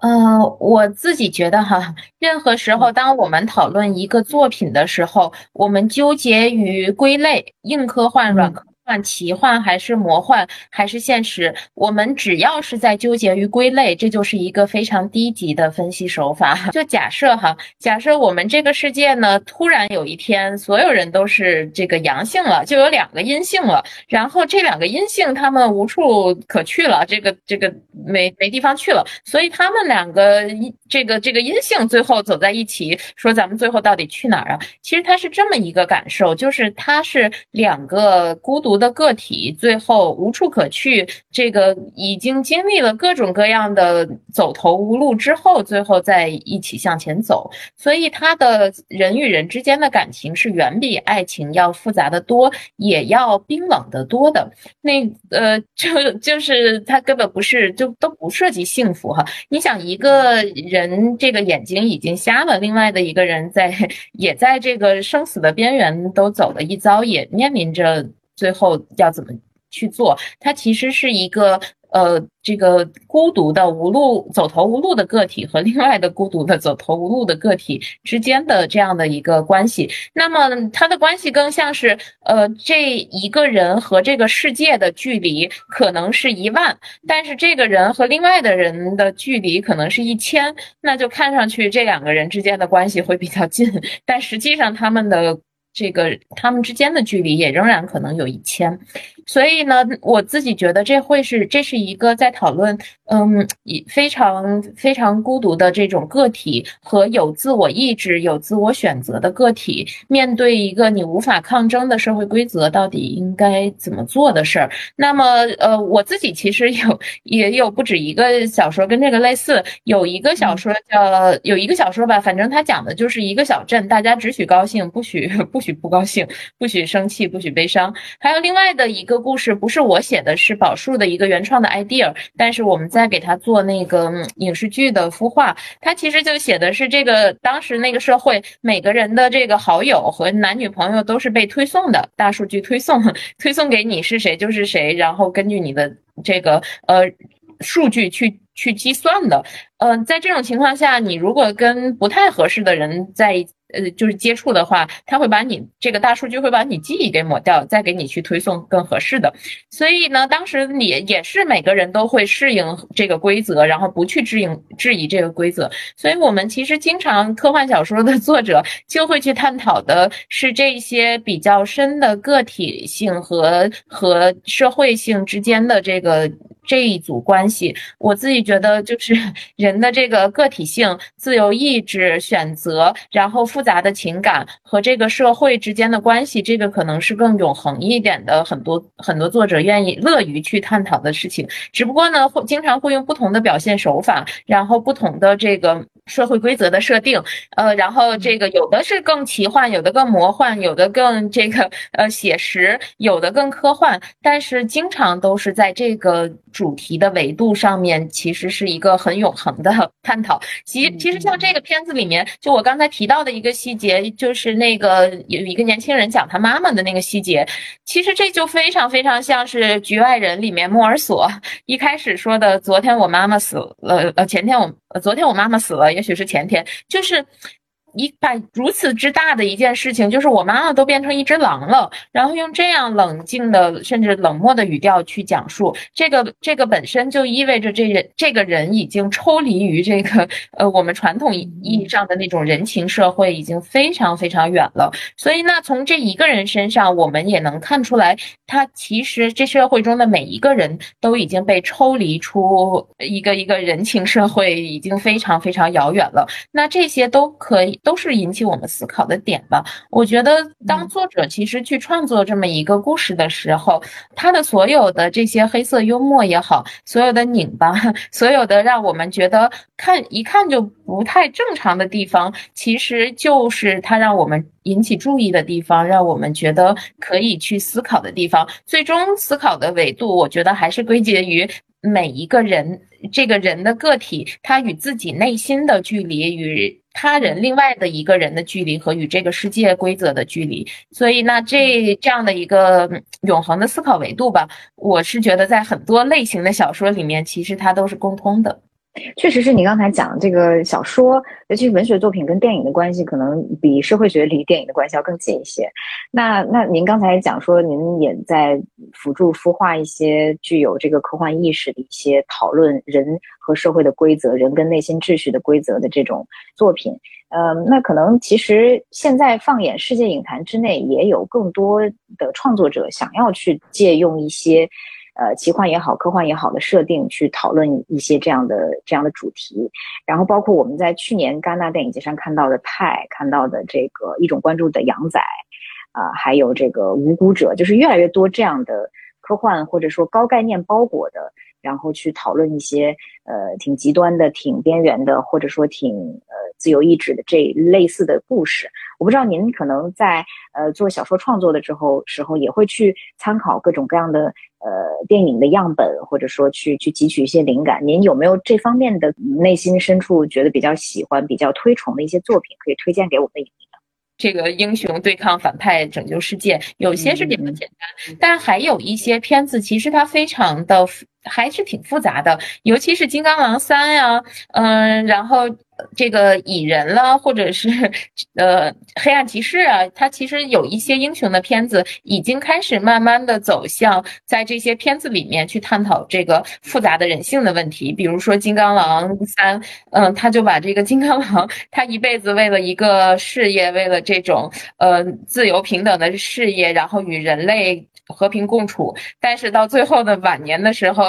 嗯，我自己觉得哈，任何时候当我们讨论一个作品的时候，我们纠结于归类，硬科幻、软科。幻、奇幻还是魔幻还是现实？我们只要是在纠结于归类，这就是一个非常低级的分析手法。*laughs* 就假设哈，假设我们这个世界呢，突然有一天所有人都是这个阳性了，就有两个阴性了，然后这两个阴性他们无处可去了，这个这个没没地方去了，所以他们两个这个这个阴性最后走在一起，说咱们最后到底去哪儿啊？其实它是这么一个感受，就是它是两个孤独。的个体，最后无处可去，这个已经经历了各种各样的走投无路之后，最后再一起向前走。所以他的人与人之间的感情是远比爱情要复杂的多，也要冰冷的多的。那呃，就就是他根本不是，就都不涉及幸福哈。你想一个人这个眼睛已经瞎了，另外的一个人在 *laughs* 也在这个生死的边缘都走了一遭，也面临着最后要怎么去做。他其实是一个。呃，这个孤独的无路走投无路的个体和另外的孤独的走投无路的个体之间的这样的一个关系，那么它的关系更像是，呃，这一个人和这个世界的距离可能是一万，但是这个人和另外的人的距离可能是一千，那就看上去这两个人之间的关系会比较近，*laughs* 但实际上他们的。这个他们之间的距离也仍然可能有一千，所以呢，我自己觉得这会是这是一个在讨论，嗯，非常非常孤独的这种个体和有自我意志、有自我选择的个体，面对一个你无法抗争的社会规则，到底应该怎么做的事儿。那么，呃，我自己其实有也有不止一个小说跟这个类似，有一个小说叫有一个小说吧，反正它讲的就是一个小镇，大家只许高兴，不许 *laughs* 不许。许不高兴，不许生气，不许悲伤。还有另外的一个故事，不是我写的，是宝树的一个原创的 idea，但是我们在给他做那个影视剧的孵化。他其实就写的是这个当时那个社会，每个人的这个好友和男女朋友都是被推送的，大数据推送，*laughs* 推送给你是谁就是谁，然后根据你的这个呃数据去去计算的。嗯，在这种情况下，你如果跟不太合适的人在一。呃，就是接触的话，他会把你这个大数据会把你记忆给抹掉，再给你去推送更合适的。所以呢，当时你也是每个人都会适应这个规则，然后不去质疑质疑这个规则。所以我们其实经常科幻小说的作者就会去探讨的是这些比较深的个体性和和社会性之间的这个。这一组关系，我自己觉得就是人的这个个体性、自由意志、选择，然后复杂的情感和这个社会之间的关系，这个可能是更永恒一点的。很多很多作者愿意乐于去探讨的事情，只不过呢，会经常会用不同的表现手法，然后不同的这个社会规则的设定，呃，然后这个有的是更奇幻，有的更魔幻，有的更这个呃写实，有的更科幻，但是经常都是在这个。主题的维度上面，其实是一个很永恒的 *laughs* 探讨。其其实像这个片子里面，就我刚才提到的一个细节，就是那个有一个年轻人讲他妈妈的那个细节，其实这就非常非常像是《局外人》里面莫尔索一开始说的：“昨天我妈妈死了，呃，前天我，昨天我妈妈死了，也许是前天。”就是。一把如此之大的一件事情，就是我妈妈都变成一只狼了，然后用这样冷静的甚至冷漠的语调去讲述这个，这个本身就意味着这人这个人已经抽离于这个呃我们传统意义上的那种人情社会，已经非常非常远了。所以那从这一个人身上，我们也能看出来，他其实这社会中的每一个人都已经被抽离出一个一个人情社会，已经非常非常遥远了。那这些都可以。都是引起我们思考的点吧。我觉得，当作者其实去创作这么一个故事的时候，他的所有的这些黑色幽默也好，所有的拧巴，*laughs* 所有的让我们觉得看一看就不太正常的地方，其实就是他让我们引起注意的地方，让我们觉得可以去思考的地方。最终思考的维度，我觉得还是归结于每一个人这个人的个体，他与自己内心的距离与。他人另外的一个人的距离和与这个世界规则的距离，所以那这这样的一个永恒的思考维度吧，我是觉得在很多类型的小说里面，其实它都是共通的。确实是你刚才讲这个小说，尤其是文学作品跟电影的关系，可能比社会学离电影的关系要更近一些。那那您刚才讲说，您也在辅助孵化一些具有这个科幻意识的一些讨论人和社会的规则、人跟内心秩序的规则的这种作品。呃，那可能其实现在放眼世界影坛之内，也有更多的创作者想要去借用一些。呃，奇幻也好，科幻也好的设定去讨论一些这样的这样的主题，然后包括我们在去年戛纳电影节上看到的《泰》，看到的这个一种关注的《羊仔》，啊，还有这个无辜者，就是越来越多这样的科幻或者说高概念包裹的，然后去讨论一些呃挺极端的、挺边缘的，或者说挺呃自由意志的这类似的故事。我不知道您可能在呃做小说创作的时候时候也会去参考各种各样的呃电影的样本，或者说去去汲取一些灵感。您有没有这方面的内心深处觉得比较喜欢、比较推崇的一些作品可以推荐给我们？这个英雄对抗反派拯救世界，有些是比较简单，但还有一些片子其实它非常的还是挺复杂的，尤其是《金刚狼三》呀，嗯，然后。这个蚁人啦，或者是呃黑暗骑士啊，它其实有一些英雄的片子已经开始慢慢的走向在这些片子里面去探讨这个复杂的人性的问题。比如说金刚狼三，嗯，他就把这个金刚狼他一辈子为了一个事业，为了这种呃自由平等的事业，然后与人类和平共处，但是到最后的晚年的时候。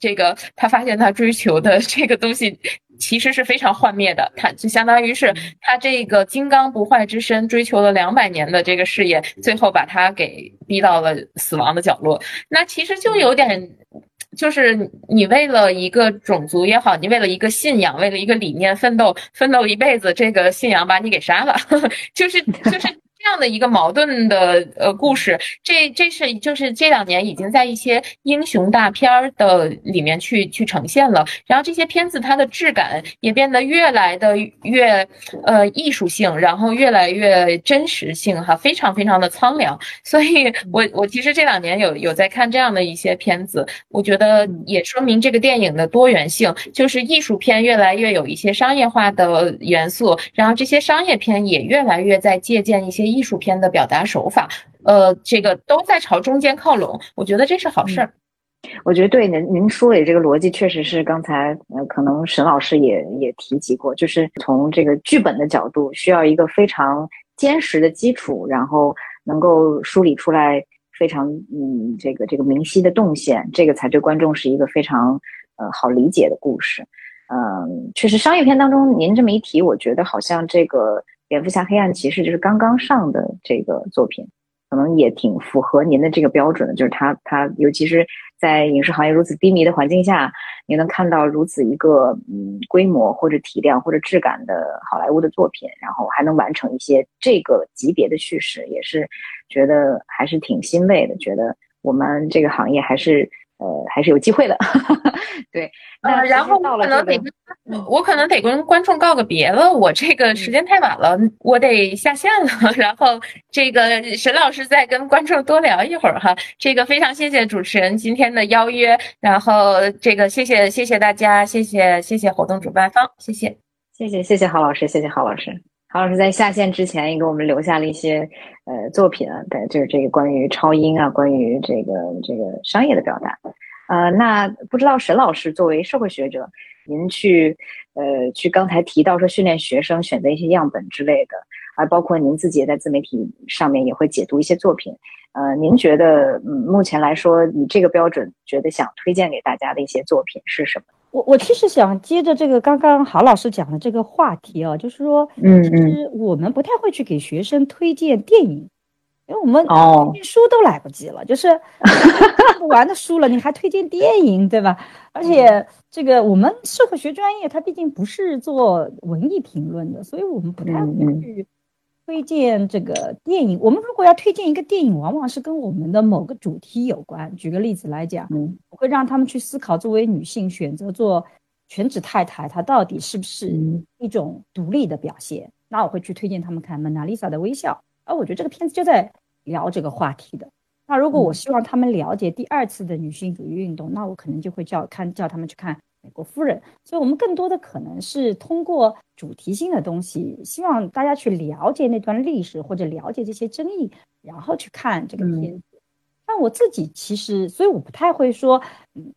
这个他发现他追求的这个东西其实是非常幻灭的，他就相当于是他这个金刚不坏之身追求了两百年的这个事业，最后把他给逼到了死亡的角落。那其实就有点，就是你为了一个种族也好，你为了一个信仰，为了一个理念奋斗，奋斗一辈子，这个信仰把你给杀了，就 *laughs* 是就是。这样的一个矛盾的呃故事，这这是就是这两年已经在一些英雄大片儿的里面去去呈现了，然后这些片子它的质感也变得越来的越呃艺术性，然后越来越真实性哈，非常非常的苍凉。所以我我其实这两年有有在看这样的一些片子，我觉得也说明这个电影的多元性，就是艺术片越来越有一些商业化的元素，然后这些商业片也越来越在借鉴一些。艺术片的表达手法，呃，这个都在朝中间靠拢，我觉得这是好事儿。我觉得对您您说的这个逻辑，确实是刚才呃，可能沈老师也也提及过，就是从这个剧本的角度，需要一个非常坚实的基础，然后能够梳理出来非常嗯这个这个明晰的动线，这个才对观众是一个非常呃好理解的故事。嗯，确实商业片当中，您这么一提，我觉得好像这个。蝙蝠侠黑暗骑士就是刚刚上的这个作品，可能也挺符合您的这个标准的。就是他，他尤其是在影视行业如此低迷的环境下，你能看到如此一个嗯规模或者体量或者质感的好莱坞的作品，然后还能完成一些这个级别的叙事，也是觉得还是挺欣慰的。觉得我们这个行业还是。呃，还是有机会的，*laughs* 对。呃，然后可能得跟，我可能得跟观众告个别了，我这个时间太晚了，我得下线了。*laughs* 然后这个沈老师再跟观众多聊一会儿哈。这个非常谢谢主持人今天的邀约，然后这个谢谢谢谢大家，谢谢谢谢活动主办方，谢谢谢谢谢谢郝老师，谢谢郝老师。郝老师在下线之前也给我们留下了一些呃作品啊，对，就是这个关于超英啊，关于这个这个商业的表达。呃，那不知道沈老师作为社会学者，您去呃去刚才提到说训练学生选择一些样本之类的，还包括您自己也在自媒体上面也会解读一些作品。呃，您觉得嗯目前来说以这个标准，觉得想推荐给大家的一些作品是什么？我我其实想接着这个刚刚郝老师讲的这个话题啊，就是说，嗯其实我们不太会去给学生推荐电影，因为我们哦书都来不及了，就是看不完的书了，你还推荐电影，对吧？而且这个我们社会学专业，它毕竟不是做文艺评论的，所以我们不太会去。推荐这个电影，我们如果要推荐一个电影，往往是跟我们的某个主题有关。举个例子来讲，嗯我会让他们去思考，作为女性选择做全职太太，她到底是不是一种独立的表现？那我会去推荐他们看《蒙娜丽莎的微笑》，而我觉得这个片子就在聊这个话题的。那如果我希望他们了解第二次的女性主义运动，那我可能就会叫看叫他们去看。美国夫人，所以我们更多的可能是通过主题性的东西，希望大家去了解那段历史或者了解这些争议，然后去看这个片子。但我自己其实，所以我不太会说，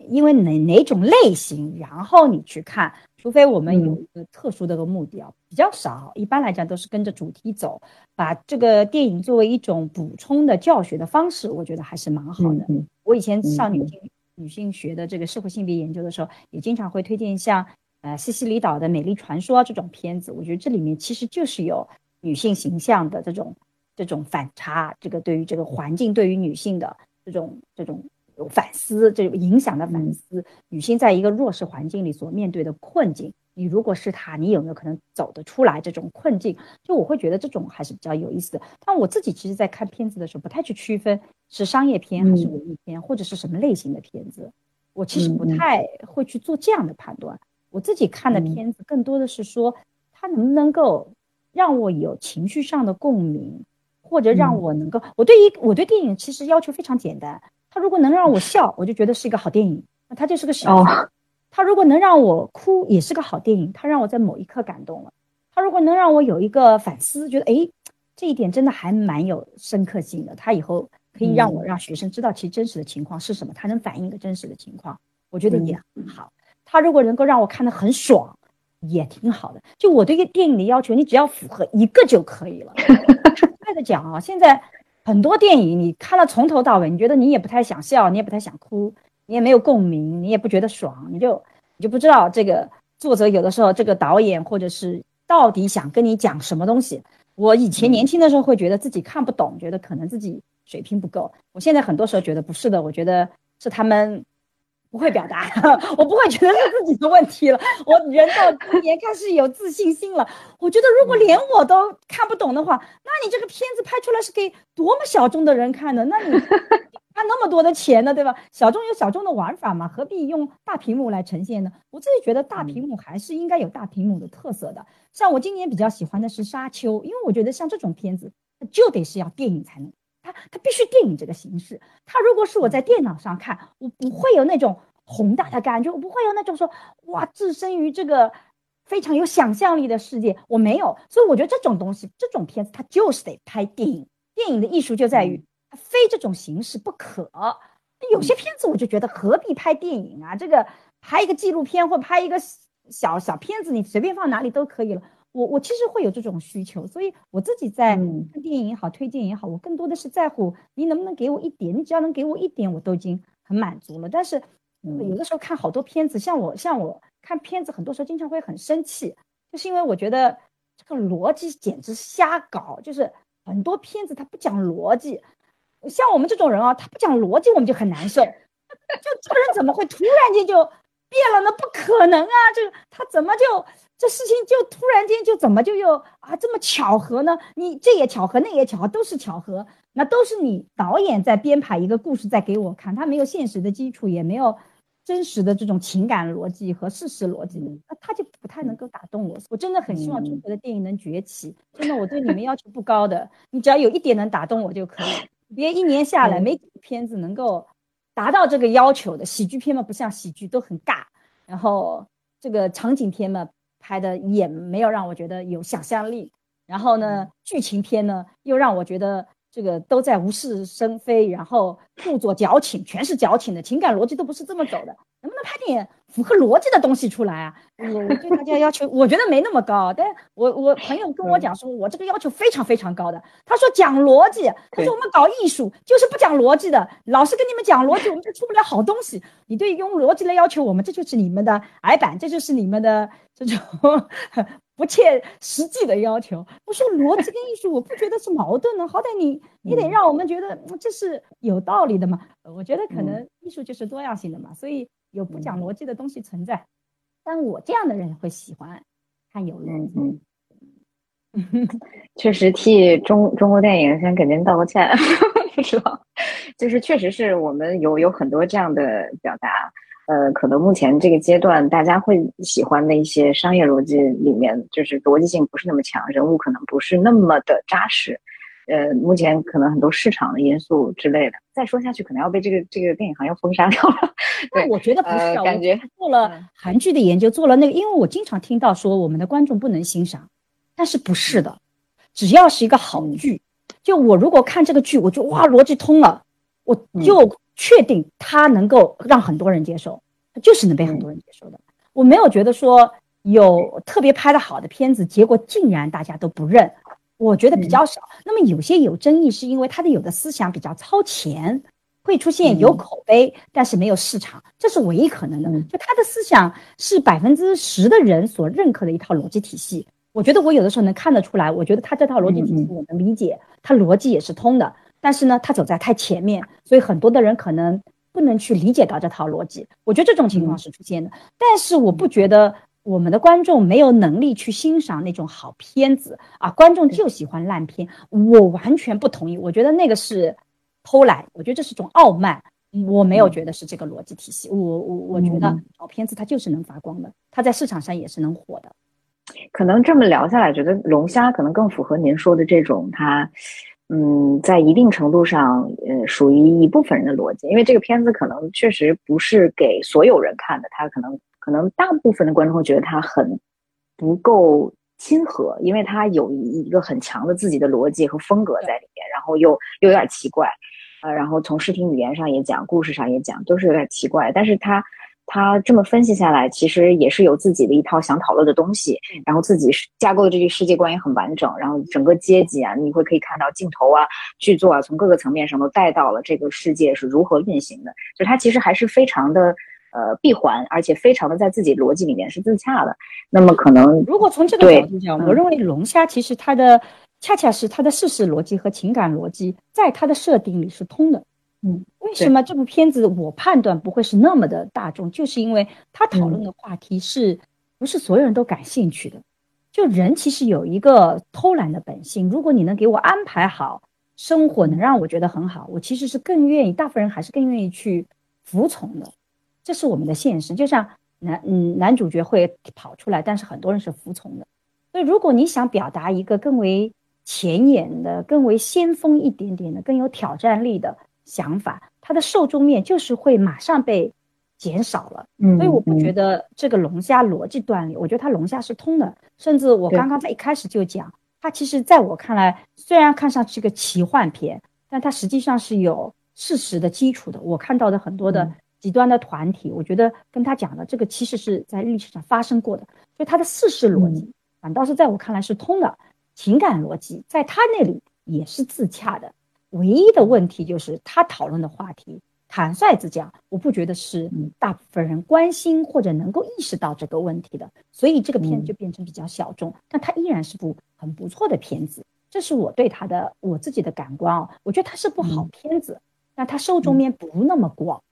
因为哪哪种类型，然后你去看，除非我们有一个特殊的个目的啊，比较少。一般来讲都是跟着主题走，把这个电影作为一种补充的教学的方式，我觉得还是蛮好的。我以前上女性。女性学的这个社会性别研究的时候，也经常会推荐像呃西西里岛的美丽传说这种片子。我觉得这里面其实就是有女性形象的这种这种反差，这个对于这个环境对于女性的这种这种有反思，这种影响的反思，女性在一个弱势环境里所面对的困境。你如果是他，你有没有可能走得出来这种困境？就我会觉得这种还是比较有意思的。但我自己其实，在看片子的时候，不太去区分是商业片还是文艺片，或者是什么类型的片子。我其实不太会去做这样的判断。我自己看的片子，更多的是说，它能不能够让我有情绪上的共鸣，或者让我能够，我对于我对电影其实要求非常简单。它如果能让我笑，我就觉得是一个好电影，那它就是个小。他如果能让我哭，也是个好电影。他让我在某一刻感动了。他如果能让我有一个反思，觉得哎，这一点真的还蛮有深刻性的。他以后可以让我让学生知道其实真实的情况是什么，他能反映一个真实的情况，我觉得也很好。他如果能够让我看得很爽，也挺好的。就我对一个电影的要求，你只要符合一个就可以了。坦白的讲啊，现在很多电影你看了从头到尾，你觉得你也不太想笑，你也不太想哭。你也没有共鸣，你也不觉得爽，你就你就不知道这个作者有的时候这个导演或者是到底想跟你讲什么东西。我以前年轻的时候会觉得自己看不懂，觉得可能自己水平不够。我现在很多时候觉得不是的，我觉得是他们不会表达，*laughs* 我不会觉得是自己的问题了。我人到今年开始有自信心了，我觉得如果连我都看不懂的话，那你这个片子拍出来是给多么小众的人看的？那你。他那么多的钱呢，对吧？小众有小众的玩法嘛，何必用大屏幕来呈现呢？我自己觉得大屏幕还是应该有大屏幕的特色的。像我今年比较喜欢的是《沙丘》，因为我觉得像这种片子，它就得是要电影才能，它它必须电影这个形式。它如果是我在电脑上看，我不会有那种宏大的感觉，我不会有那种说哇，置身于这个非常有想象力的世界，我没有。所以我觉得这种东西，这种片子它就是得拍电影。电影的艺术就在于。非这种形式不可。有些片子我就觉得何必拍电影啊？这个拍一个纪录片或拍一个小小片子，你随便放哪里都可以了。我我其实会有这种需求，所以我自己在看电影也好，推荐也好，我更多的是在乎你能不能给我一点。你只要能给我一点，我都已经很满足了。但是有的时候看好多片子，像我像我看片子，很多时候经常会很生气，就是因为我觉得这个逻辑简直瞎搞，就是很多片子它不讲逻辑。像我们这种人啊，他不讲逻辑，我们就很难受。*laughs* 就这个人怎么会突然间就变了呢？不可能啊！这个他怎么就这事情就突然间就怎么就又啊这么巧合呢？你这也巧合，那也巧合，都是巧合。那都是你导演在编排一个故事，在给我看，他没有现实的基础，也没有真实的这种情感逻辑和事实逻辑，那他就不太能够打动我。我真的很希望中国的电影能崛起。真的，我对你们要求不高的，你只要有一点能打动我就可以。别一年下来没几个片子能够达到这个要求的喜剧片嘛，不像喜剧都很尬，然后这个场景片嘛拍的也没有让我觉得有想象力，然后呢剧情片呢又让我觉得这个都在无事生非，然后故作矫情，全是矫情的情感逻辑都不是这么走的，能不能拍点？符合逻辑的东西出来啊！我我对大家要求，我觉得没那么高。但我我朋友跟我讲说，我这个要求非常非常高的。他说讲逻辑，他说我们搞艺术就是不讲逻辑的。老是跟你们讲逻辑，我们就出不了好东西。你对用逻辑来要求我们，这就是你们的矮板，这就是你们的这种 *laughs* 不切实际的要求。我说逻辑跟艺术，我不觉得是矛盾呢。好歹你你得让我们觉得这是有道理的嘛。我觉得可能艺术就是多样性的嘛，所以。有不讲逻辑的东西存在，但我这样的人会喜欢看有逻辑。*laughs* 确实替中中国电影先给您道个歉，*laughs* 不知道，就是确实是我们有有很多这样的表达，呃，可能目前这个阶段大家会喜欢的一些商业逻辑里面，就是逻辑性不是那么强，人物可能不是那么的扎实。呃，目前可能很多市场的因素之类的，再说下去可能要被这个这个电影行业封杀掉了。*laughs* 那，我觉得不是，感觉做了韩剧的研究，做了那个，因为我经常听到说我们的观众不能欣赏，但是不是的，只要是一个好剧，就我如果看这个剧，我就哇逻辑通了，我就确定它能够让很多人接受，它就是能被很多人接受的。我没有觉得说有特别拍的好的片子，结果竟然大家都不认。我觉得比较少，那么有些有争议，是因为他的有的思想比较超前，会出现有口碑，但是没有市场，这是唯一可能的。就他的思想是百分之十的人所认可的一套逻辑体系，我觉得我有的时候能看得出来，我觉得他这套逻辑体系我能理解，他逻辑也是通的，但是呢，他走在太前面，所以很多的人可能不能去理解到这套逻辑。我觉得这种情况是出现的，但是我不觉得我们的观众没有能力去欣赏那种好片子啊，观众就喜欢烂片，我完全不同意。我觉得那个是偷懒，我觉得这是种傲慢。我没有觉得是这个逻辑体系，我我我觉得好片子它就是能发光的，它在市场上也是能火的。可能这么聊下来，觉得龙虾可能更符合您说的这种，它嗯，在一定程度上，呃，属于一部分人的逻辑，因为这个片子可能确实不是给所有人看的，它可能可能大部分的观众会觉得他很不够亲和，因为他有一个很强的自己的逻辑和风格在里面，然后又又有点奇怪。呃，然后从视听语言上也讲，故事上也讲，都是有点奇怪。但是他他这么分析下来，其实也是有自己的一套想讨论的东西，然后自己架构的这个世界观也很完整。然后整个阶级啊，你会可以看到镜头啊、剧作啊，从各个层面上都带到了这个世界是如何运行的。就他其实还是非常的呃闭环，而且非常的在自己逻辑里面是自洽的。那么可能如果从这个角度讲，我认为龙虾其实它的。恰恰是它的事实逻辑和情感逻辑，在它的设定里是通的。嗯，为什么这部片子我判断不会是那么的大众？就是因为他讨论的话题是不是所有人都感兴趣的？就人其实有一个偷懒的本性。如果你能给我安排好生活，能让我觉得很好，我其实是更愿意。大部分人还是更愿意去服从的，这是我们的现实。就像男嗯男主角会跑出来，但是很多人是服从的。所以如果你想表达一个更为前沿的、更为先锋一点点的、更有挑战力的想法，它的受众面就是会马上被减少了。嗯，所以我不觉得这个龙虾逻辑断裂，我觉得它龙虾是通的。甚至我刚刚在一开始就讲，它其实在我看来，虽然看上去是个奇幻片，但它实际上是有事实的基础的。我看到的很多的极端的团体，我觉得跟他讲的这个其实是在历史上发生过的，所以他的事实逻辑反倒是在我看来是通的。情感逻辑在他那里也是自洽的，唯一的问题就是他讨论的话题，坦率之讲，我不觉得是大部分人关心或者能够意识到这个问题的，所以这个片子就变成比较小众，但它依然是部很不错的片子，这是我对他的我自己的感官啊，我觉得它是部好片子，但它受众面不那么广，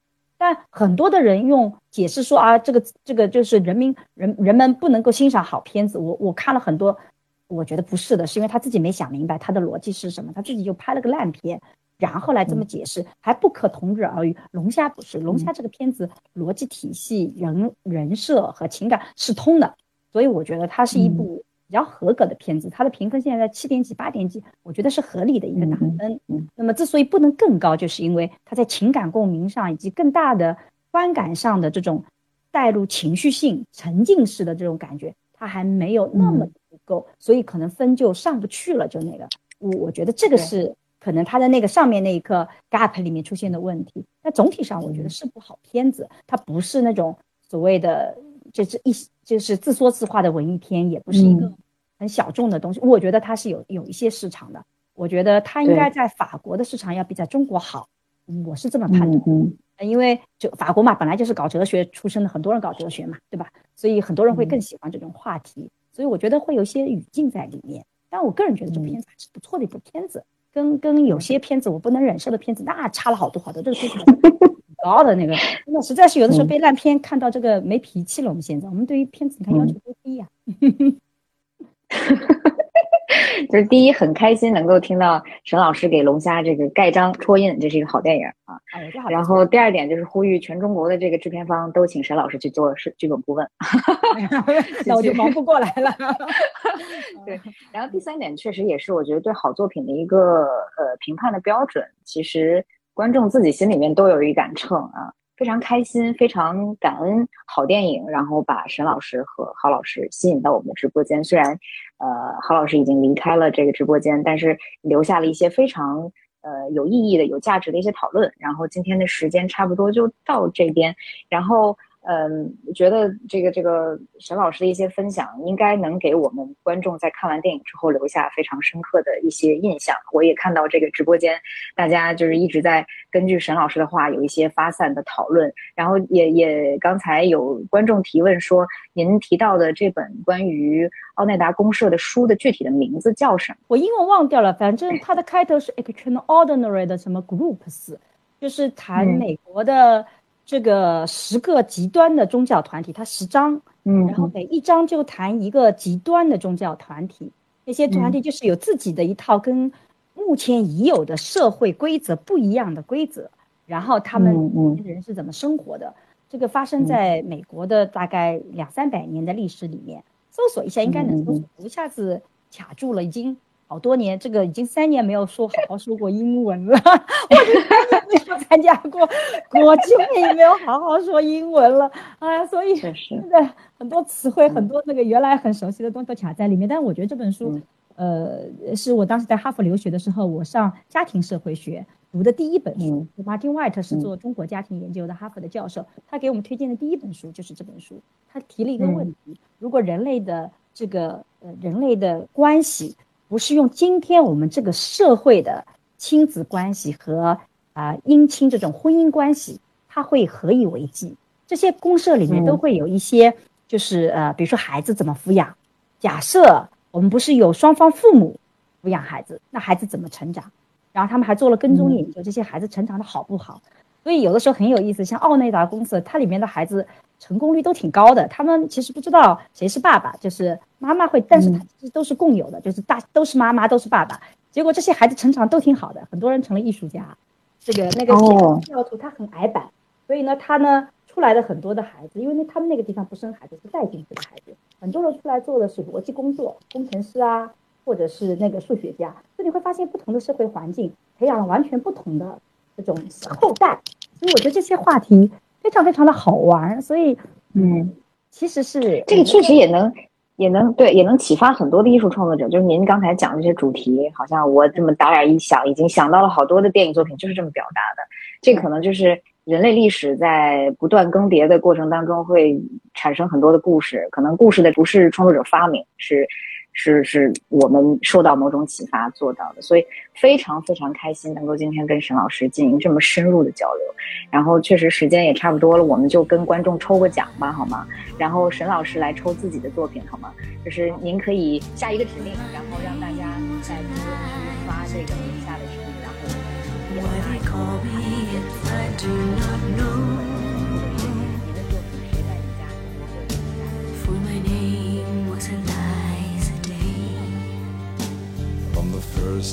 但很多的人用解释说啊，这个这个就是人民人人们不能够欣赏好片子，我我看了很多。我觉得不是的，是因为他自己没想明白他的逻辑是什么，他自己就拍了个烂片，然后来这么解释，还不可同日而语。龙虾不是龙虾这个片子逻辑体系、人人设和情感是通的，所以我觉得它是一部比较合格的片子。它的评分现在在七点几、八点几，我觉得是合理的一个打分。那么之所以不能更高，就是因为它在情感共鸣上以及更大的观感上的这种带入情绪性、沉浸式的这种感觉，它还没有那么。不够，所以可能分就上不去了，就那个，我我觉得这个是可能他的那个上面那一颗 gap 里面出现的问题。那总体上我觉得是部好片子，它不是那种所谓的就是一就是自说自话的文艺片，也不是一个很小众的东西。我觉得它是有有一些市场的，我觉得它应该在法国的市场要比在中国好，我是这么判断。嗯，因为就法国嘛，本来就是搞哲学出身的，很多人搞哲学嘛，对吧？所以很多人会更喜欢这种话题。所以我觉得会有一些语境在里面，但我个人觉得这片子还是不错的一部片子，跟跟有些片子我不能忍受的片子那差了好多好多。这个片子高的那个，*laughs* 那实在是有的时候被烂片看到这个没脾气了。我们现在我们对于片子你看要求多低呀。*laughs* 就是第一很开心能够听到沈老师给龙虾这个盖章戳印，这是一个好电影啊。然后第二点就是呼吁全中国的这个制片方都请沈老师去做是剧本顾问。*laughs* 那我就忙不过来了。对，然后第三点确实也是我觉得对好作品的一个呃评判的标准，其实观众自己心里面都有一杆秤啊。非常开心，非常感恩好电影，然后把沈老师和郝老师吸引到我们的直播间。虽然，呃，郝老师已经离开了这个直播间，但是留下了一些非常呃有意义的、有价值的一些讨论。然后今天的时间差不多就到这边。然后，嗯，觉得这个这个沈老师的一些分享，应该能给我们观众在看完电影之后留下非常深刻的一些印象。我也看到这个直播间，大家就是一直在根据沈老师的话有一些发散的讨论，然后也也刚才有观众提问说，您提到的这本关于奥内达公社的书的具体的名字叫什么？我英文忘掉了，反正它的开头是 extraordinary 的什么 groups，就是谈美国的。这个十个极端的宗教团体，它十章，嗯，然后每一章就谈一个极端的宗教团体，那些团体就是有自己的一套跟目前已有的社会规则不一样的规则，然后他们人是怎么生活的？这个发生在美国的大概两三百年的历史里面，搜索一下应该能搜索，一下子卡住了，已经。好多年，这个已经三年没有说好好说过英文了，我已经三年没有参加过国际会议，没有好好说英文了啊！所以现在很多词汇，很多那个原来很熟悉的东西都卡在里面。但是我觉得这本书，呃，是我当时在哈佛留学的时候，我上家庭社会学读的第一本书。Martin White 是做中国家庭研究的哈佛的教授，他给我们推荐的第一本书就是这本书。他提了一个问题：如果人类的这个呃人类的关系。不是用今天我们这个社会的亲子关系和啊姻亲这种婚姻关系，它会何以为继？这些公社里面都会有一些，就是呃，比如说孩子怎么抚养。假设我们不是有双方父母抚养孩子，那孩子怎么成长？然后他们还做了跟踪研究，这些孩子成长的好不好？所以有的时候很有意思，像奥内达公司，它里面的孩子成功率都挺高的。他们其实不知道谁是爸爸，就是妈妈会，但是他其实都是共有的，就是大都是妈妈都是爸爸。结果这些孩子成长都挺好的，很多人成了艺术家。这个那个教徒他很矮板，所以呢他呢出来的很多的孩子，因为那他们那个地方不生孩子是带进去的孩子，很多人出来做的是逻辑工作，工程师啊，或者是那个数学家。所以你会发现不同的社会环境培养了完全不同的。这种后代，所以我觉得这些话题非常非常的好玩。所以，嗯，其实是这个确实也能也能对也能启发很多的艺术创作者。就是您刚才讲的这些主题，好像我这么打眼一想，已经想到了好多的电影作品就是这么表达的。这可能就是人类历史在不断更迭的过程当中会产生很多的故事。可能故事的不是创作者发明，是。是是我们受到某种启发做到的，所以非常非常开心能够今天跟沈老师进行这么深入的交流。然后确实时间也差不多了，我们就跟观众抽个奖吧，好吗？然后沈老师来抽自己的作品，好吗？就是您可以下一个指令，然后让大家在评论区发这个您下的指令，然后我们。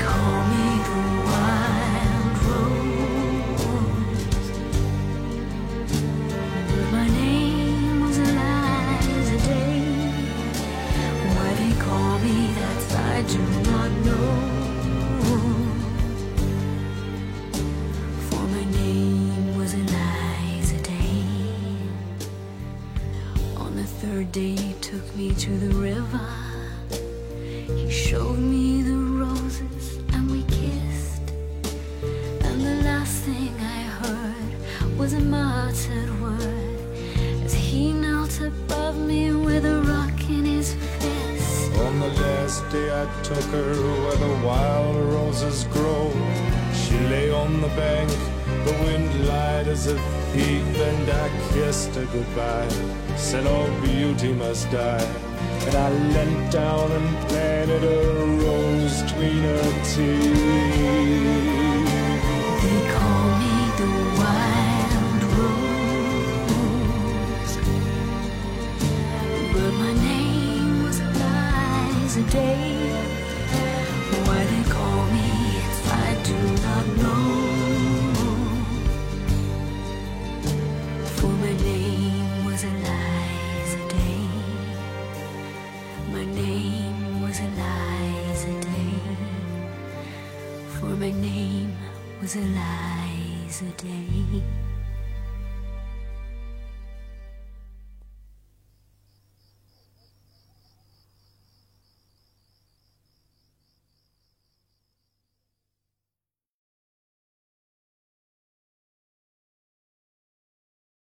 call me